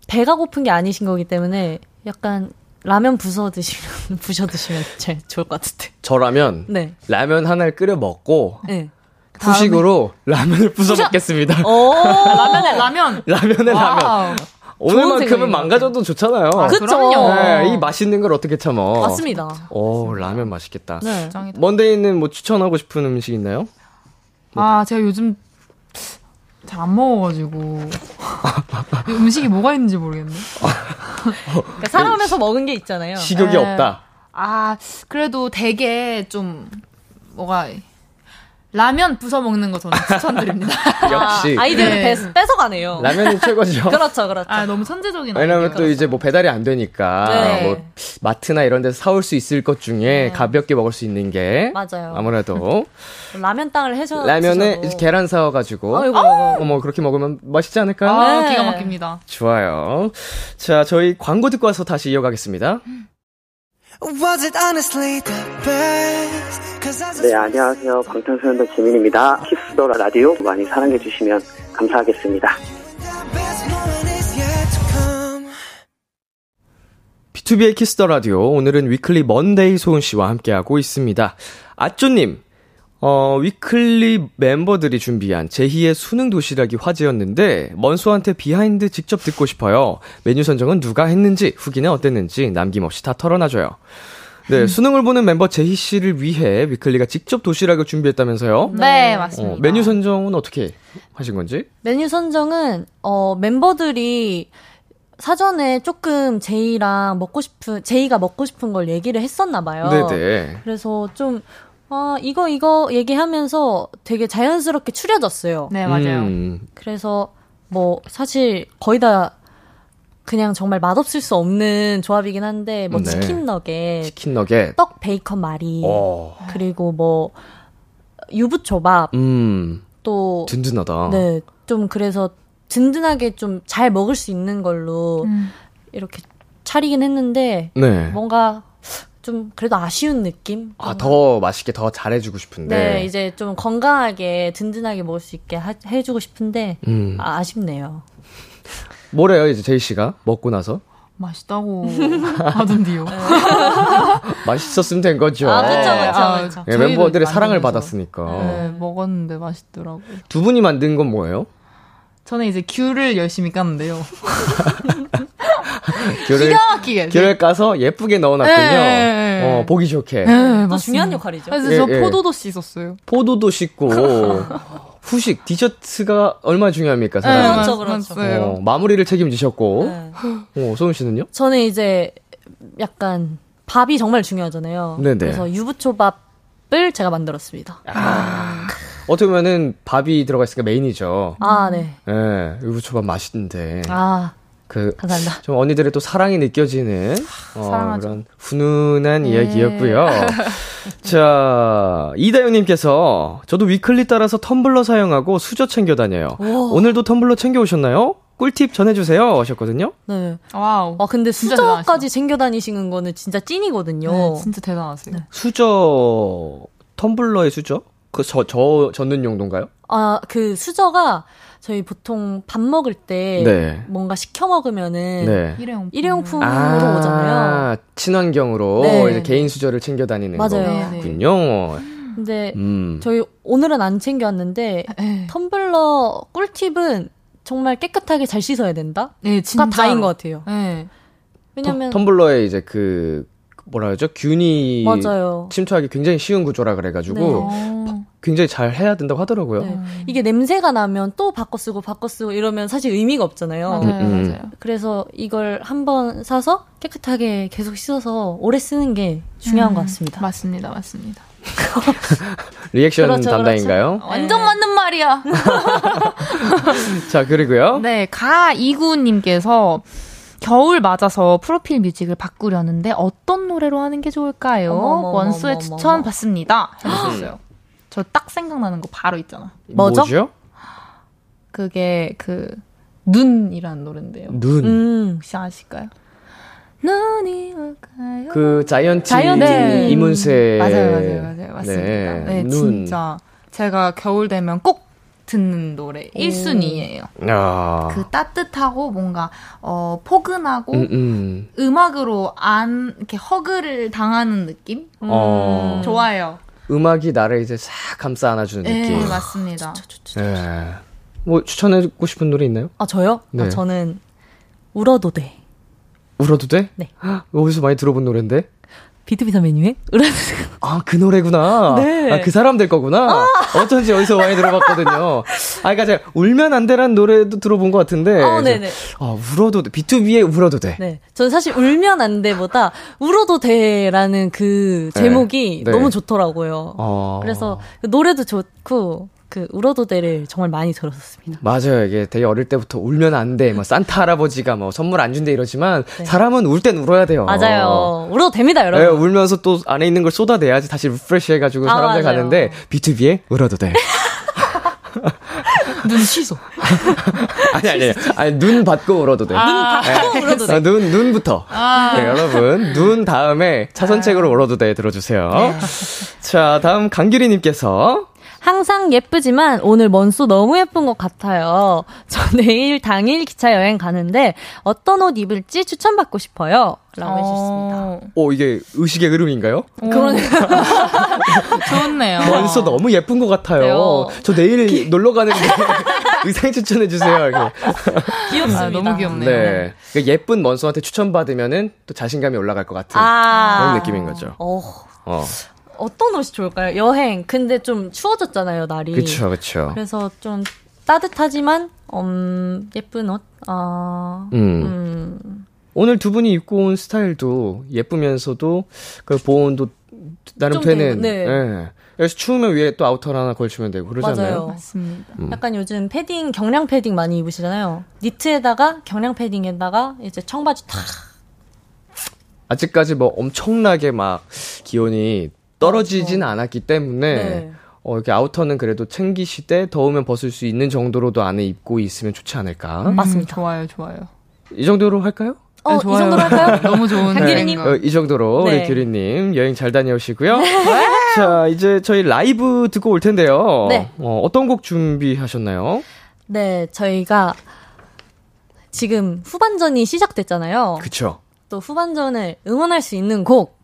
배가 고픈 게 아니신 거기 때문에 약간 라면 부숴 드시면 *laughs* 부셔 드시면 제일 좋을 것 같은데. 저라면 네. 라면 하나를 끓여 먹고 네. 후식으로 라면을 부숴 먹겠습니다. 라면에 라면. 라면에 라면. 오늘만큼은 망가져도 좋잖아요. 아, 그럼요. 네, 이 맛있는 걸 어떻게 참어. 맞습니다. 오, 라면 맛있겠다. 네. 먼데이는 뭐 추천하고 싶은 음식 있나요? 아, 제가 요즘 잘 안 먹어가지고 *laughs* 음식이 뭐가 있는지 모르겠네. 그러니까 살아오면서 먹은 게 있잖아요. 식욕이 네. 없다. 아 그래도 되게 좀 뭐가 라면 부숴 먹는 거 저는 추천드립니다. *laughs* 역시 아, 아이디어를 네. 뺏어 가네요. 라면이 최고죠. *laughs* 그렇죠, 그렇죠. 아 너무 천재적인. 왜냐면 또 이제 뭐 배달이 안 되니까 네. 뭐 마트나 이런 데서 사올 수 있을 것 중에 네. 가볍게 먹을 수 있는 게 맞아요. 아무래도 *laughs* 라면 땅을 해서 라면에 계란 사와 가지고 어이구, 뭐 그렇게 먹으면 맛있지 않을까요? 아, 네. 기가 막힙니다. 좋아요. 자 저희 광고 듣고 와서 다시 이어가겠습니다. 네, 안녕하세요. 방탄소년단 지민입니다. Kiss the Radio 많이 사랑해 주시면 감사하겠습니다. 비투비의 Kiss the Radio 오늘은 위클리 먼데이 소은 씨와 함께하고 있습니다. 아쪼님, 어, 위클리 멤버들이 준비한 재희의 수능 도시락이 화제였는데 먼소한테 behind 직접 듣고 싶어요. 메뉴 선정은 누가 했는지 후기는 어땠는지 남김없이 다 털어놔줘요. 네, 음. 수능을 보는 멤버 재희 씨를 위해 위클리가 직접 도시락을 준비했다면서요? 네, 맞습니다. 어, 메뉴 선정은 어떻게 하신 건지? 메뉴 선정은 어 멤버들이 사전에 조금 재희랑 먹고 싶은 재희가 먹고 싶은 걸 얘기를 했었나 봐요. 네네. 그래서 좀 아, 이거 이거 얘기하면서 되게 자연스럽게 추려졌어요. 네, 맞아요. 음. 그래서 뭐 사실 거의 다 그냥 정말 맛없을 수 없는 조합이긴 한데 뭐 네. 치킨 너겟, 치킨 너겟, 떡 베이컨 마리, 오. 그리고 뭐 유부초밥, 음. 또 든든하다. 네, 좀 그래서 든든하게 좀 잘 먹을 수 있는 걸로 음. 이렇게 차리긴 했는데 네. 뭔가 좀 그래도 아쉬운 느낌? 아, 더 맛있게 더 잘해주고 싶은데. 네, 이제 좀 건강하게 든든하게 먹을 수 있게 하- 해주고 싶은데 음. 아, 아쉽네요. 뭐래요, 이제 제이 씨가? 먹고 나서? 맛있다고 *laughs* 하던데요. *laughs* 맛있었으면 된 거죠. 아, 그쵸, 네, 그쵸, 아, 그쵸. 예, 저희를 멤버들의 사랑을. 받았으니까. 네, 먹었는데 맛있더라고. 두 분이 만든 건 뭐예요? 저는 이제 귤을 열심히 깠는데요. *laughs* *laughs* 귤을, 기가 막히게. 귤을 까서 예쁘게 넣어놨군요. 네. 어, 보기 좋게. 네, 또. 중요한 역할이죠. 그래서 예, 저 예. 포도도 씻었어요. 포도도 씻고, *laughs* 후식, 디저트가 얼마나 중요합니까, 사람? 네, 그렇죠, 맞- 그렇죠. 어, 마무리를 책임지셨고, 네. 어, 소은 씨는요? 저는 이제 약간 밥이 정말 중요하잖아요. 네네. 그래서 유부초밥을 제가 만들었습니다. 어떻게 보면은 밥이 들어가 있으니까 메인이죠. 아, 네. 예, 유부초밥 맛있는데. 아, 그, 감사합니다. 좀 언니들의 또 사랑이 느껴지는 어, 사랑하죠. 그런 훈훈한 네. 이야기였고요. *laughs* 자, 이다영님께서 저도 위클리 따라서 텀블러 사용하고 수저 챙겨 다녀요. 오 늘도 텀블러 챙겨 오셨나요? 꿀팁 전해주세요 하셨거든요. 네. 와우. 아, 근데 진짜 수저까지 챙겨 다니시는 거는 진짜 찐이거든요. 네, 진짜 대단하세요. 수저 텀블러의 수저? 그 저 저 젓는 용도인가요? 아, 그 수저가 저희 보통 밥 먹을 때 네. 뭔가 시켜 먹으면은 네. 일회용품. 일회용품으로 아, 오잖아요. 친환경으로 네. 이제 개인 수저를 챙겨 다니는 맞아요. 거군요. 근데 음. 저희 오늘은 안 챙겨왔는데 네, 텀블러 꿀팁은 정말 깨끗하게 잘 씻어야 된다? 네 진짜. 가 다인 것 같아요. 네. 왜냐면 텀, 블러에 이제 그 뭐라 그러죠? 균이 맞아요. 침투하기 굉장히 쉬운 구조라 그래가지고 네. 어. 굉장히 잘 해야 된다고 하더라고요. 네. 이게 냄새가 나면 또 바꿔 쓰고 바꿔 쓰고 이러면 사실 의미가 없잖아요. 맞아요, 음. 맞아요. 그래서 이걸 한번 사서 깨끗하게 계속 씻어서 오래 쓰는 게 중요한 음, 것 같습니다. 맞습니다, 맞습니다. *laughs* 리액션 그렇죠, 담당인가요? 완전 맞는 말이야. *laughs* 자 그리고요. 네, 가이구님께서 겨울 맞아서 프로필 뮤직을 바꾸려는데 어떤 노래로 하는 게 좋을까요? 어머머머머머머. 원수의 추천 받습니다. 해주셨어요. 저 딱 생각나는 거 바로 있잖아. 뭐죠? 뭐죠? 그게 그 눈이라는 노래인데요. 눈. 음. 혹시 아실까요? 눈이 올까요? 그 자이언티 자이언티. 네. 이문세. 맞아요, 맞아요, 맞아요, 맞습니다. 네, 네, 눈. 진짜 제가 겨울 되면 꼭 듣는 노래 1순위예요. 아. 그 따뜻하고 뭔가 어 포근하고 음, 음. 음악으로 안 이렇게 허그를 당하는 느낌? 어. 좋아요. 음악이 나를 이제 싹 감싸 안아주는 네, 느낌. 맞습니다. 네. 뭐 추천해주고 싶은 노래 있나요? 아 저요? 네. 아, 저는 울어도 돼. 울어도 돼? 네. 헉, 어디서 많이 들어본 노래인데? 비트비 선배님의 돼. 아, 그 노래구나. 네. 아, 그 사람들 거구나. 어쩐지 어디서 많이 들어봤거든요. 아, 그니까 제가 울면 안 돼라는 노래도 들어본 것 같은데. 어, 네네. 아, 울어도 돼. B2B의 울어도 돼. 네. 저는 사실 울면 안 돼보다 울어도 돼라는 그 제목이 네. 너무 좋더라고요. 어. 그래서 그 노래도 좋고 그 울어도 돼를 정말 많이 들었었습니다. 맞아요. 이게 되게 어릴 때부터 울면 안 돼. 뭐, 산타 할아버지가 뭐, 선물 안 준대 이러지만, 네. 사람은 울 땐 울어야 돼요. 맞아요. 울어도 됩니다, 네, 여러분. 울면서 또 안에 있는 걸 쏟아내야지 다시 refresh 해가지고 아, 사람들 맞아요. 가는데, B2B의 울어도 돼. 눈 취소. *laughs* 아니, 아니, 아니. 아니, 눈 받고 울어도 돼. 아, 또 울어도 돼. 아, 눈, 눈부터. 아. 네, 여러분, 눈 다음에 차선책으로 울어도 돼 들어주세요. 네. 자, 다음 강규리님께서 항상 예쁘지만 오늘 먼소 너무 예쁜 것 같아요. *laughs* 저 내일 당일 기차 여행 가는데 어떤 옷 입을지 추천받고 싶어요. 라고 해주셨습니다. 어, 오, 이게 의식의 흐름인가요? 그런 *laughs* 좋네요. 벌써 너무 예쁜 것 같아요. 네. 저 내일 놀러 가는데 *laughs* 의상 추천해주세요. 이렇게. 귀엽습니다. 아, 너무 귀엽네요. 네. 그러니까 예쁜 먼소한테 추천받으면은 또 자신감이 올라갈 것 같은 아. 그런 느낌인 거죠. 어, 어. 어떤 옷이 좋을까요? 여행. 근데 좀 추워졌잖아요, 날이. 그쵸, 그쵸. 그래서 좀 따뜻하지만, 음, 예쁜 옷? 아, 음. 음. 오늘 두 분이 입고 온 스타일도 예쁘면서도 그 보온도 나름 좀 되는. 네. 예. 그래서 추우면 위에 또 아우터를 하나 걸치면 되고 그러잖아요. 맞아요. 맞습니다. 음. 약간 요즘 패딩, 경량 패딩 많이 입으시잖아요. 니트에다가, 경량 패딩에다가, 이제 청바지 탁. 아직까지 뭐 엄청나게 막 기온이 떨어지진 않았기 때문에 네. 어, 이렇게 아우터는 그래도 챙기시되 더우면 벗을 수 있는 정도로도 안에 입고 있으면 좋지 않을까. 음, 맞습니다. 좋아요, 좋아요. 이 정도로 할까요? 어, 네, 이 정도로 할까요? *laughs* 너무 좋은 한기리님. 어, 이 정도로 네. 우리 규리님 여행 잘 다녀오시고요. *laughs* 자, 이제 저희 라이브 듣고 올 텐데요. 네. 어, 어떤 곡 준비하셨나요? 네, 저희가 지금 후반전이 시작됐잖아요. 그쵸. 또 후반전을 응원할 수 있는 곡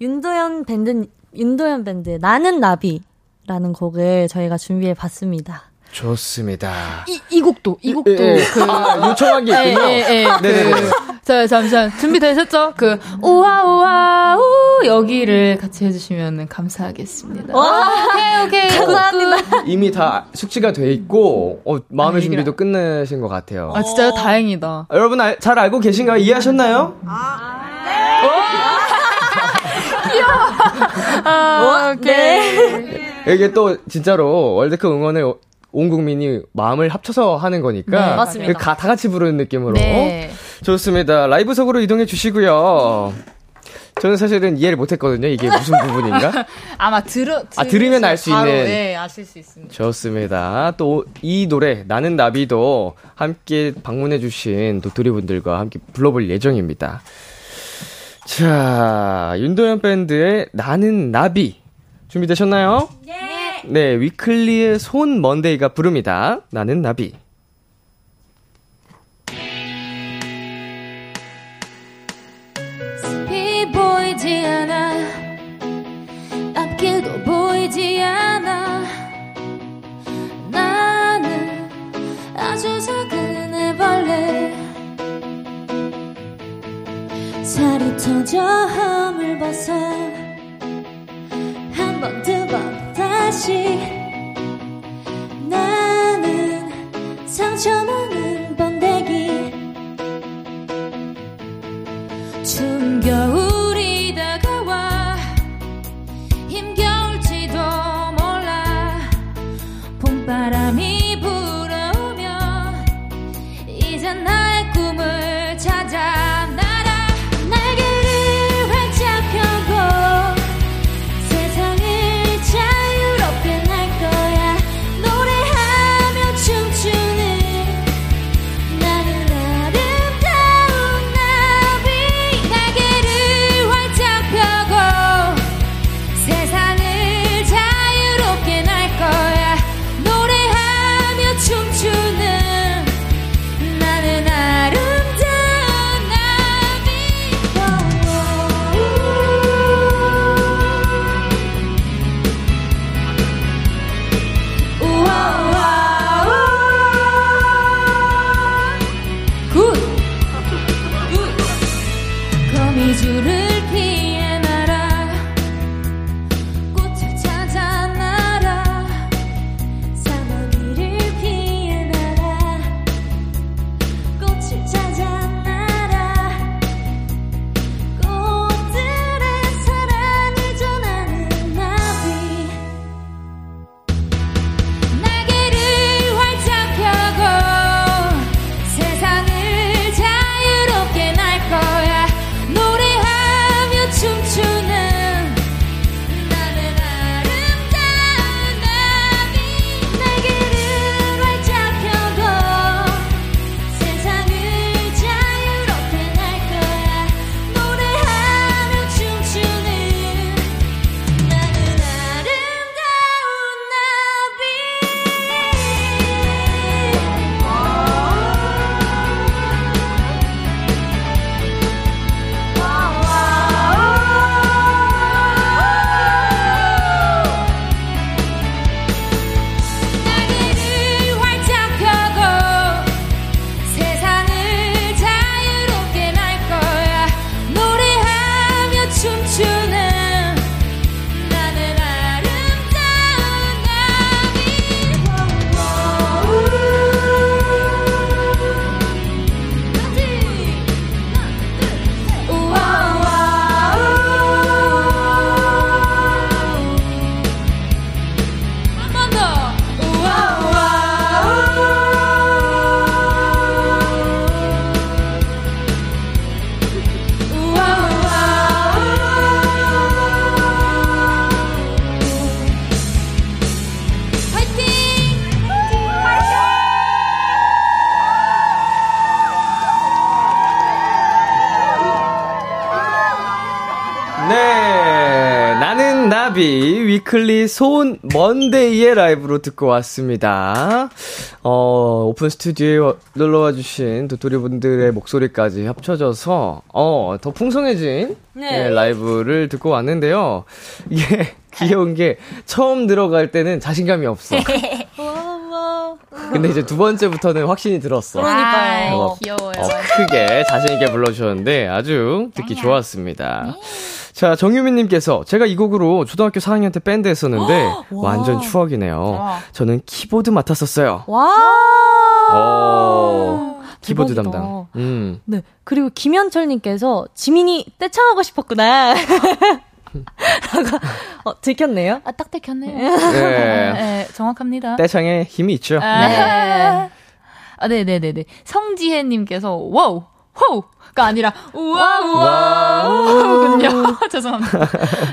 윤도현 밴드 윤도현 밴드 나는 나비라는 곡을 저희가 준비해 봤습니다. 좋습니다. 이, 이 곡도, 이 곡도. 예, 예. 그, 아, 요청한 게 예, 있군요. 예, 예. 네네네. 그, 자, 잠시만. 준비되셨죠? 그, 우와, 우와, 우, 여기를 같이 해주시면 감사하겠습니다. 오케이, 오케이. 감사합니다. 이미 다 숙지가 돼 있고 어, 마음의 아, 준비도 얘기를- 끝내신 것 같아요. 아, 진짜요? 다행이다. 여러분 알- 잘 알고 계신가요? 이해하셨나요? 아, 오케이. 이게 또 진짜로 월드컵 응원을 온 국민이 마음을 합쳐서 하는 거니까 네, 맞습니다. 가- 다 같이 부르는 느낌으로 네. 좋습니다. 라이브석으로 이동해 주시고요. 저는 사실은 이해를 못했거든요. 이게 무슨 부분인가? *laughs* 아마 들어, 아, 들으면 알수 바로, 있는. 네, 아실 수 있습니다. 좋습니다. 또 이 노래 나는 나비도 함께 방문해 주신 도토리 분들과 함께 불러볼 예정입니다. 자, 윤도현 밴드의 나는 나비 준비되셨나요? 네. 네, 위클리의 손 먼데이가 부릅니다. 나는 나비. 이 보이지 않아 앞길도 보이지 않아 나는 아주 살이 터져 허물 벗어 한 번 두 번 다시. 나는 상처 많은 번데기. 겨울 위클리 소은 먼데이의 라이브로 듣고 왔습니다. 어, 오픈 스튜디오에 놀러와 주신 도토리 분들의 목소리까지 합쳐져서, 어, 더 풍성해진 네. 예, 라이브를 듣고 왔는데요. 이게 *laughs* 귀여운 게 처음 들어갈 때는 자신감이 없어. *laughs* 근데 이제 두 번째부터는 확신이 들었어. 그러니까요. 어, 귀여워요. 어, 크게 자신있게 불러주셨는데 아주 듣기 좋았습니다. 네. 자, 정유민님께서 제가 이 곡으로 초등학교 4학년 때 밴드 했었는데 *gasps* 완전 추억이네요. 와. 저는 키보드 맡았었어요. 와. 오. 키보드 대박이다. 담당. 음. 네. 그리고 김현철님께서 지민이 떼창하고 싶었구나. *laughs* 어, 들켰네요? 아, 딱 들켰네요. 네. *laughs* 네. 정확합니다. 떼창에 힘이 있죠. 아, 네. 아, 네네네네. 성지혜님께서, 와우, 호우! 가 아니라 우와 우와 우군요. *laughs* 죄송합니다.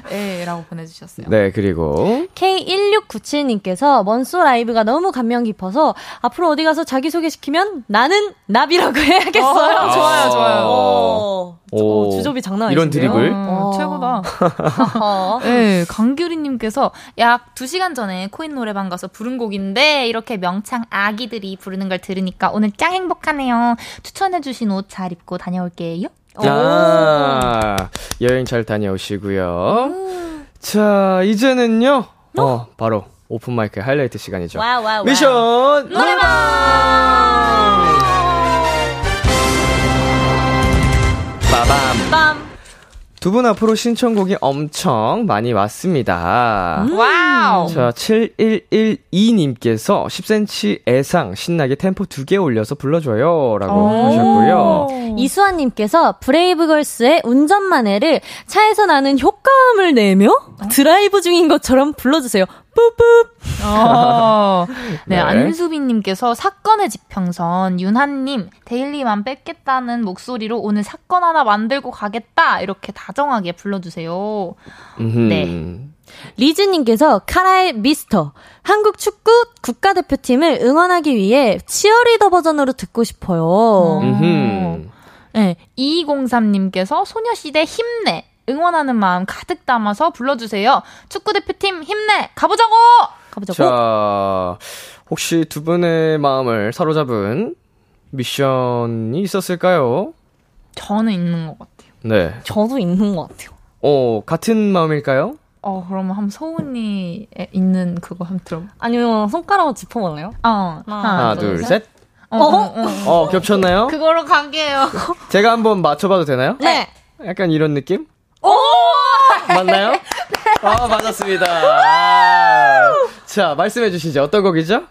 네, 라고 보내주셨어요. 네, 그리고 K1697님께서 먼소 라이브가 너무 감명 깊어서 앞으로 어디 가서 자기 소개시키면 나는 나비라고 *laughs* 해야겠어요. 어, 좋아요, 좋아요. 오, 오, 주접이 장난 아니에요. 이런 드립을? 음, 최고다. *laughs* *laughs* 네, 강규리님께서 약 2시간 전에 코인 노래방 가서 부른 곡인데 이렇게 명창 아기들이 부르는 걸 들으니까 오늘 짱 행복하네요. 추천해주신 옷 잘 입고 다녀올 다녀올게요. 아, 여행 잘 다녀오시고요. 음. 자, 이제는요. 어? 어, 바로 오픈 마이크 하이라이트 시간이죠. 와우, 와우, 미션 노래방! 두 분 앞으로 신청곡이 엄청 많이 왔습니다. 음. 와우! 자, 7112님께서 10cm 애상 신나게 템포 두 개 올려서 불러줘요. 라고 하셨고요. 이수아님께서 브레이브걸스의 운전만해를 차에서 나는 효과음을 내며 드라이브 중인 것처럼 불러주세요. 뿌뿌. 어. 네, 네. 안수빈님께서 사건의 지평선, 윤하님, 데일리만 뺏겠다는 목소리로 오늘 사건 하나 만들고 가겠다. 이렇게 다정하게 불러주세요. 네. 리즈님께서 카라의 미스터 한국 축구 국가대표팀을 응원하기 위해 치어리더 버전으로 듣고 싶어요. 음. 네, 2203님께서 소녀시대 힘내 응원하는 마음 가득 담아서 불러주세요. 축구대표팀 힘내! 가보자고! 가보자고! 자, 혹시 두 분의 마음을 사로잡은 미션이 있었을까요? 저는 있는 것 같아요. 네. 저도 있는 것 같아요. 어, 같은 마음일까요? 어, 그러면 한번 소은이 있는 그거 한번 들어. 아니면 손가락으로 짚어볼래요? 어. 하나, 하나 둘, 둘, 셋. 어, 어, 어, 어, 겹쳤나요? 그거로 갈게요. 제가 한번 맞춰봐도 되나요? 네. 약간 이런 느낌? 오! 맞나요? 네. *laughs* 아, 맞았습니다. 아. 자, 말씀해 주시죠. 어떤 곡이죠?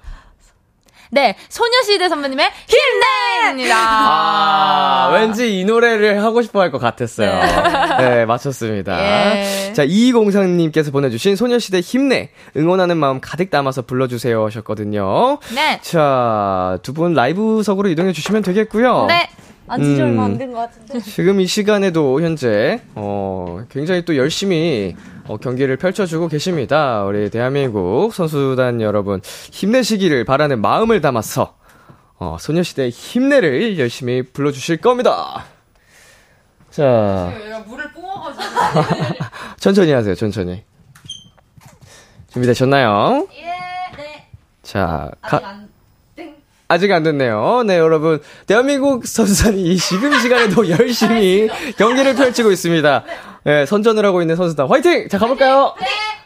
네, 소녀시대 선배님의 힘내입니다. 아, 왠지 이 노래를 하고 싶어 할 것 같았어요. 네, 네 맞췄습니다. 예. 자, 이공상님께서 보내주신 소녀시대 힘내 응원하는 마음 가득 담아서 불러주세요 하셨거든요. 네. 자, 두 분 라이브석으로 이동해 주시면 되겠고요. 네. 안지 음, 얼마 안 된 것 같은데. *laughs* 지금 이 시간에도 현재, 어, 굉장히 또 열심히 어, 경기를 펼쳐주고 계십니다. 우리 대한민국 선수단 여러분, 힘내시기를 바라는 마음을 담아서, 어, 소녀시대 힘내를 열심히 불러주실 겁니다. 자. 물을 뿜어가지고. *laughs* 천천히 하세요, 천천히. 준비되셨나요? 예, 네. 자, 가, 아직 안 됐네요. 네, 여러분. 대한민국 선수단이 이 지금 시간에도 *laughs* 열심히 경기를 펼치고 있습니다. 네, 선전을 하고 있는 선수단 화이팅! 자, 가볼까요?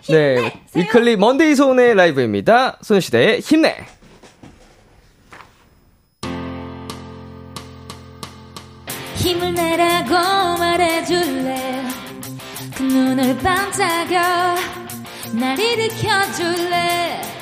네. 네 위클리 먼데이 소의 라이브입니다. 소녀시대의 힘내! 힘을 내라고 말해줄래 그 눈을 반짝여 날 일으켜줄래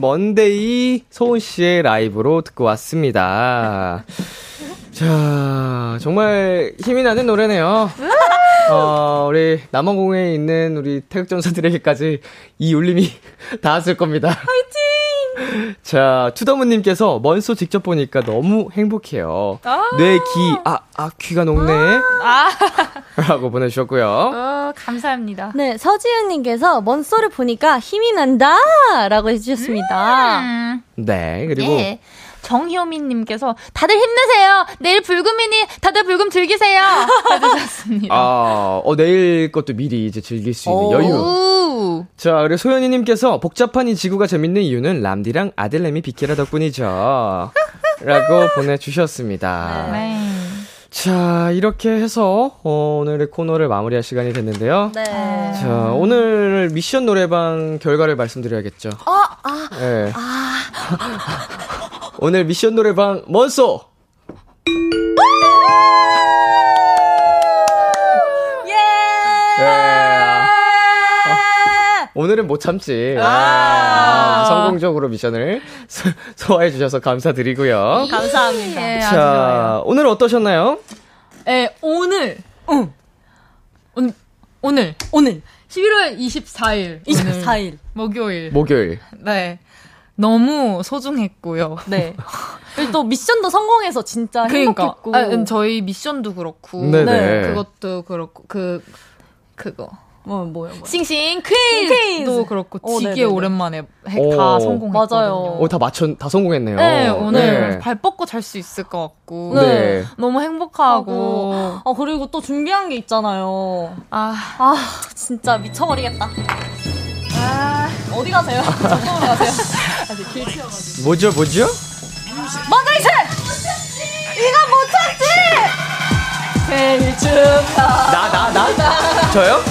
먼데이 소은 씨의 라이브로 듣고 왔습니다. 자, 정말 힘이 나는 노래네요. 어, 우리 남원공에 있는 우리 태극전사들에게까지 이 울림이 *laughs* 닿았을 겁니다. 화이팅! 자, 투더문님께서 먼소 직접 보니까 너무 행복해요. 아~ 뇌, 귀, 아, 아, 귀가 녹네. 아~ *laughs* 라고 보내주셨고요. 어, 감사합니다. 네, 서지은님께서 먼소를 보니까 힘이 난다! 라고 해주셨습니다. 음~ 네, 그리고. 예. 정효민님께서 다들 힘내세요. 내일 불금이니 다들 불금 즐기세요. 해주셨습니다. 아, 어, 내일 것도 미리 이제 즐길 수 있는 여유. 자, 그리고 소연이님께서 복잡한 이 지구가 재밌는 이유는 람디랑 아들내미 비키라 덕분이죠. 라고 *laughs* 보내주셨습니다. 네. 자, 이렇게 해서 어, 오늘의 코너를 마무리할 시간이 됐는데요. 네. 자, 오늘 미션 노래방 결과를 말씀드려야겠죠. 어, 아, 네. 아. *laughs* 오늘 미션 노래방 먼소! 예! 네. 오늘은 못 참지. 아~ 네. 성공적으로 미션을 소, 화해 주셔서 감사드리고요. 감사합니다. 예, 자, 오늘 어떠셨나요? 예, 오늘. 응. 오늘 오늘 오늘 11월 24일 24일 목요일 목요일 네 너무 소중했고요. 네. 또 미션도 성공해서 진짜 그러니까, 행복했고. 아, 저희 미션도 그렇고. 네네. 네. 그것도 그렇고 그 그거. 뭐 뭐요? 뭐. 싱싱 퀴즈도 퀴즈. 그렇고 어, 되게 오랜만에 다 성공했거든요. 맞아요. 어, 다 맞춘 다 성공했네요. 네, 오늘 네. 발 뻗고 잘 수 있을 것 같고. 네. 너무 행복하고. 아, 그리고 또 준비한 게 있잖아요. 아, 아 진짜 미쳐버리겠다. 아, 어디 가세요? *laughs* 저쪽으로 가세요. 뭐죠, 뭐죠? 머드이스! 이거 못 참지! 생일 축하. 나, 나, 나? 저요?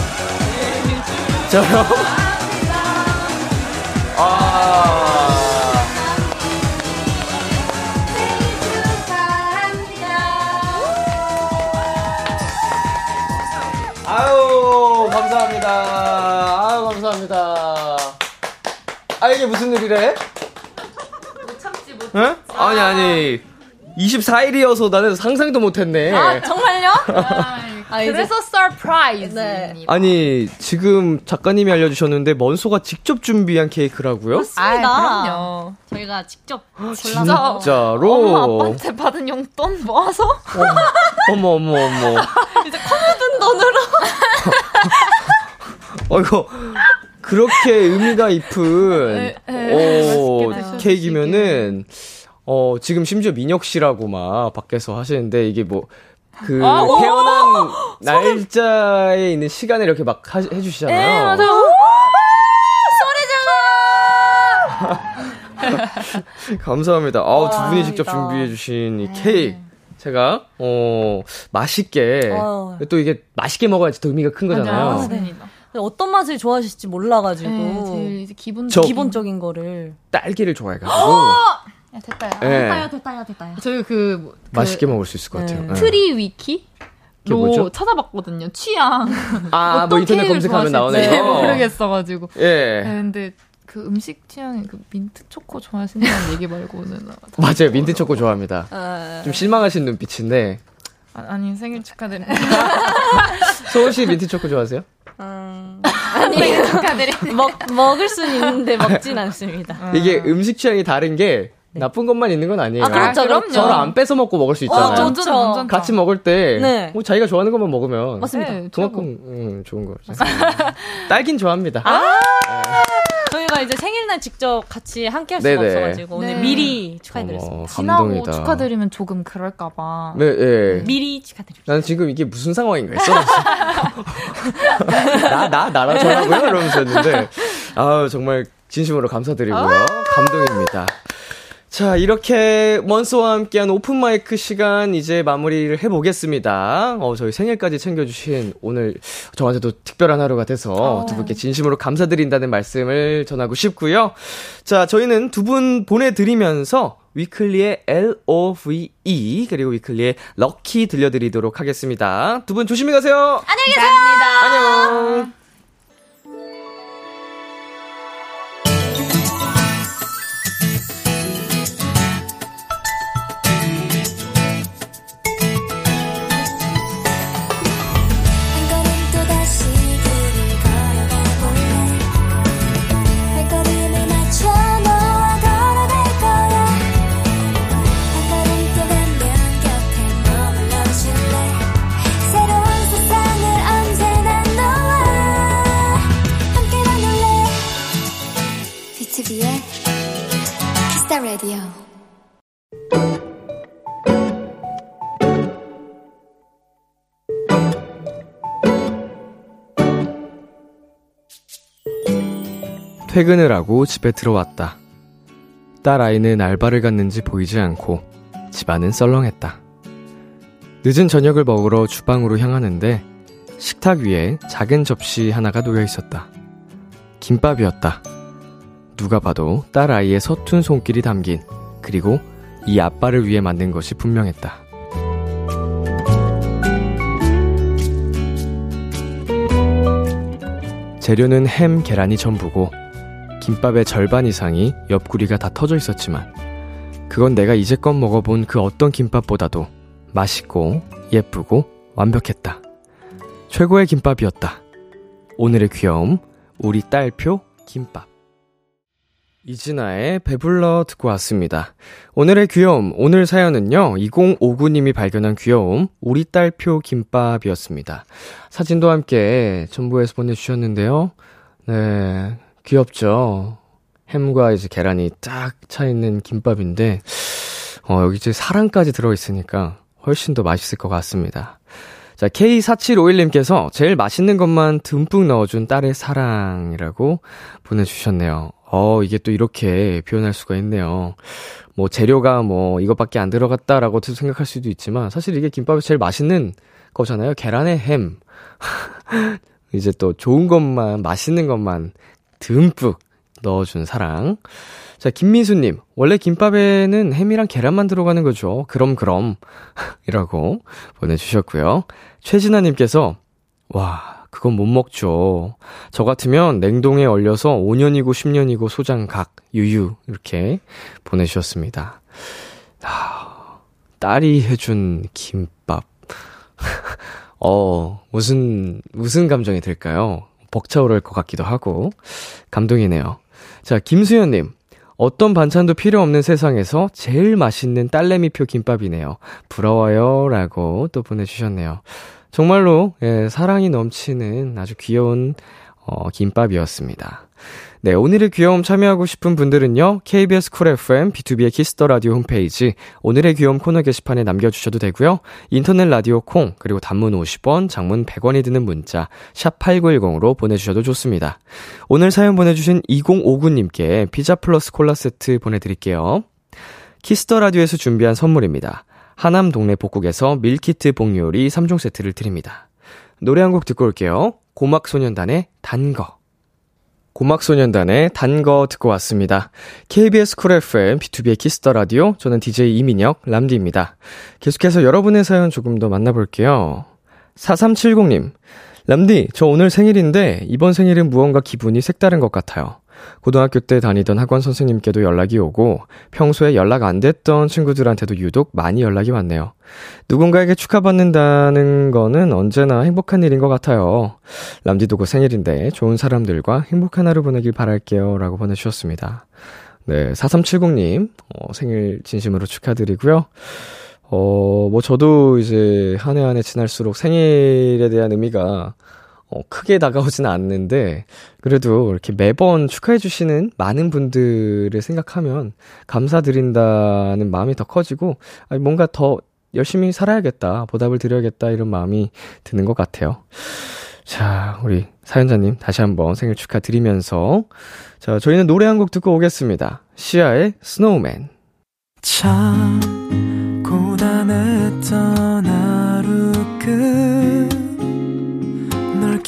저요? 아. 아유, 감사합니다. 감사합니다. 아, 이게 무슨 일이래? 못 참지, 못 참지. 응? 아니, 아니. 24일이어서 나는 상상도 못했네. 아, 정말요? *laughs* 아, 그래서 surprise. 네. 아니, 지금 작가님이 알려주셨는데, 먼소가 직접 준비한 케이크라고요? 맞습니다. 아, 그럼요. 저희가 직접 *gasps* 골라서. 진짜로? 엄마, 아빠한테 받은 용돈 모아서? *laughs* 어머, 어머, 어머. 이제 커 묻은 돈으로. *laughs* 어이구. 그렇게 의미가 *laughs* 깊은 에, 에, 어, 케이크면은 어 지금 심지어 민혁 씨라고 막 밖에서 하시는데 이게 뭐그 태어난 날짜에 있는 시간을 이렇게 막 하, 해주시잖아요. 에, 맞아요. *laughs* 소리 질러! *laughs* 감사합니다. 아우, 두 분이 직접 준비해 주신 이 케이크. 제가, 어, 맛있게, 어. 또 이게 맛있게 먹어야지 더 의미가 큰 거잖아요. 맞습니다. 어떤 맛을 좋아하실지 몰라가지고 네, 제일 기본 기본적인 거를 딸기를 좋아해가지고 어! 야, 됐다요. 네. 됐다요, 됐다요, 됐다요. 저희 그, 뭐, 그 맛있게 먹을 수 있을 것 같아요. 네. 네. 트리 위키? 로 찾아봤거든요. 취향. 아, 뭐 인터넷 검색하면 나오네요. 네, 모르겠어가지고. 예. 네, 근데 그 음식 취향이 그 민트 초코 좋아하신다는 얘기 말고는 맞아요. 민트 초코 좋아합니다. 아... 좀 실망하신 눈빛인데. 아, 니 생일 축하드립니다. *laughs* 소은 씨 민트 초코 좋아하세요? 음, 아니 축하드립니다. 먹 먹을 수는 있는데 먹진 않습니다. 이게 음식 취향이 다른 게 네. 나쁜 것만 있는 건 아니에요. 아, 그렇죠, 아, 그럼요. 서로 안 뺏어 먹고 먹을 수 어, 있잖아요. 어, 완전, 완전 같이 먹을 때, 네. 뭐 자기가 좋아하는 것만 먹으면. 맞습니다. 네, 그만큼, 음, 좋은 거. *laughs* 딸긴 좋아합니다. 아~ 네. 저희가 이제 생일날 직접 같이 함께 할 수가 네네. 없어가지고 오늘 네. 미리 축하해드렸습니다. 어머, 지나고 축하드리면 조금 그럴까봐. 네, 네. 미리 축하드립니다. 나는 지금 이게 무슨 상황인가 했어. *laughs* 나, 나, 나랑 저라고요? 이러면서 했는데, 아우, 정말 진심으로 감사드리고요. 아~ 감동입니다. 자, 이렇게 먼소와 함께한 오픈마이크 시간 이제 마무리를 해보겠습니다. 어, 저희 생일까지 챙겨주신 오늘 저한테도 특별한 하루가 돼서 어. 두 분께 진심으로 감사드린다는 말씀을 전하고 싶고요. 자, 저희는 두 분 보내드리면서 위클리의 L-O-V-E 그리고 위클리의 럭키 들려드리도록 하겠습니다. 두 분 조심히 가세요. 안녕히 계세요. 안녕. 퇴근을 하고 집에 들어왔다. 딸 아이는 알바를 갔는지 보이지 않고 집안은 썰렁했다. 늦은 저녁을 먹으러 주방으로 향하는데 식탁 위에 작은 접시 하나가 놓여 있었다. 김밥이었다. 누가 봐도 딸 아이의 서툰 손길이 담긴 그리고 이 아빠를 위해 만든 것이 분명했다. 재료는 햄, 계란이 전부고 김밥의 절반 이상이 옆구리가 다 터져 있었지만 그건 내가 이제껏 먹어본 그 어떤 김밥보다도 맛있고 예쁘고 완벽했다. 최고의 김밥이었다. 오늘의 귀여움, 우리 딸표 김밥. 이진아의 배불러 듣고 왔습니다. 오늘의 귀여움, 오늘 사연은요, 2059님이 발견한 귀여움, 우리 딸표 김밥이었습니다. 사진도 함께 첨부해서 보내주셨는데요. 네, 귀엽죠? 햄과 이제 계란이 딱 차있는 김밥인데, 어, 여기 이제 사랑까지 들어있으니까 훨씬 더 맛있을 것 같습니다. 자, K4751님께서 제일 맛있는 것만 듬뿍 넣어준 딸의 사랑이라고 보내주셨네요. 어, 이게 또 이렇게 표현할 수가 있네요. 뭐 재료가 뭐 이것밖에 안 들어갔다라고 생각할 수도 있지만 사실 이게 김밥이 제일 맛있는 거잖아요. 계란에 햄. *laughs* 이제 또 좋은 것만, 맛있는 것만 듬뿍 넣어준 사랑. 자, 김민수님. 원래 김밥에는 햄이랑 계란만 들어가는 거죠. 그럼, 그럼. *laughs* 이라고 보내주셨고요. 최진아님께서, 와, 그건 못 먹죠. 저 같으면 냉동에 얼려서 5년이고 10년이고 소장 각, 유유. 이렇게 보내주셨습니다. 아, 딸이 해준 김밥. *laughs* 어, 무슨, 무슨 감정이 들까요? 벅차오를 것 같기도 하고, 감동이네요. 자, 김수현님. 어떤 반찬도 필요 없는 세상에서 제일 맛있는 딸내미표 김밥이네요. 부러워요. 라고 또 보내주셨네요. 정말로, 예, 사랑이 넘치는 아주 귀여운, 어, 김밥이었습니다. 네, 오늘의 귀여움 참여하고 싶은 분들은요, KBS 쿨 FM, B2B의 키스터 라디오 홈페이지, 오늘의 귀여움 코너 게시판에 남겨주셔도 되고요 인터넷 라디오 콩, 그리고 단문 50원, 장문 100원이 드는 문자, 샵8910으로 보내주셔도 좋습니다. 오늘 사연 보내주신 2059님께 피자 플러스 콜라 세트 보내드릴게요. Kiss the Radio에서 준비한 선물입니다. 하남 동네 복국에서 밀키트 복요리 3종 세트를 드립니다. 노래 한 곡 듣고 올게요. 고막소년단의 단거. 고막소년단의 단거 듣고 왔습니다. KBS 쿨 FM, B2B의 키스터 라디오, 저는 DJ 이민혁, 람디입니다. 계속해서 여러분의 사연 조금 더 만나볼게요. 4370님, 람디, 저 오늘 생일인데, 이번 생일은 무언가 기분이 색다른 것 같아요. 고등학교 때 다니던 학원 선생님께도 연락이 오고 평소에 연락 안 됐던 친구들한테도 유독 많이 연락이 왔네요. 누군가에게 축하받는다는 거는 언제나 행복한 일인 것 같아요. 람디도 곧 생일인데 좋은 사람들과 행복한 하루 보내길 바랄게요. 라고 보내주셨습니다. 네, 4370님, 어, 생일 진심으로 축하드리고요. 어, 뭐 저도 이제 한 해 한 해 지날수록 생일에 대한 의미가 어, 크게 다가오지는 않는데, 그래도 이렇게 매번 축하해주시는 많은 분들을 생각하면 감사드린다는 마음이 더 커지고, 아니, 뭔가 더 열심히 살아야겠다, 보답을 드려야겠다, 이런 마음이 드는 것 같아요. 자, 우리 사연자님 다시 한번 생일 축하드리면서, 자, 저희는 노래 한 곡 듣고 오겠습니다. 시아의 스노우맨. 참, 고단했던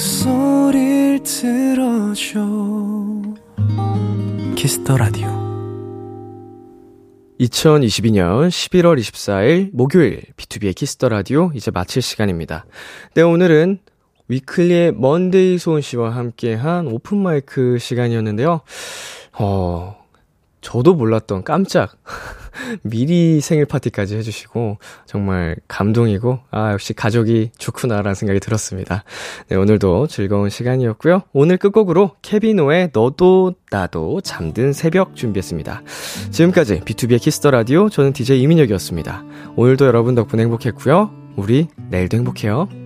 목소리 들어줘 Kiss the Radio 2022년 11월 24일 목요일 B2B의 키스터 라디오 이제 마칠 시간입니다. 네, 오늘은 위클리의 먼데이 소은 씨와 함께한 open mic 시간이었는데요. 어, 저도 몰랐던 깜짝 미리 생일 파티까지 해주시고, 정말 감동이고, 아, 역시 가족이 좋구나라는 생각이 들었습니다. 네, 오늘도 즐거운 시간이었고요. 오늘 끝곡으로 케빈오의 너도 나도 잠든 새벽 준비했습니다. 지금까지 B2B의 키스터 라디오, 저는 DJ 이민혁이었습니다. 오늘도 여러분 덕분에 행복했고요. 우리 내일도 행복해요.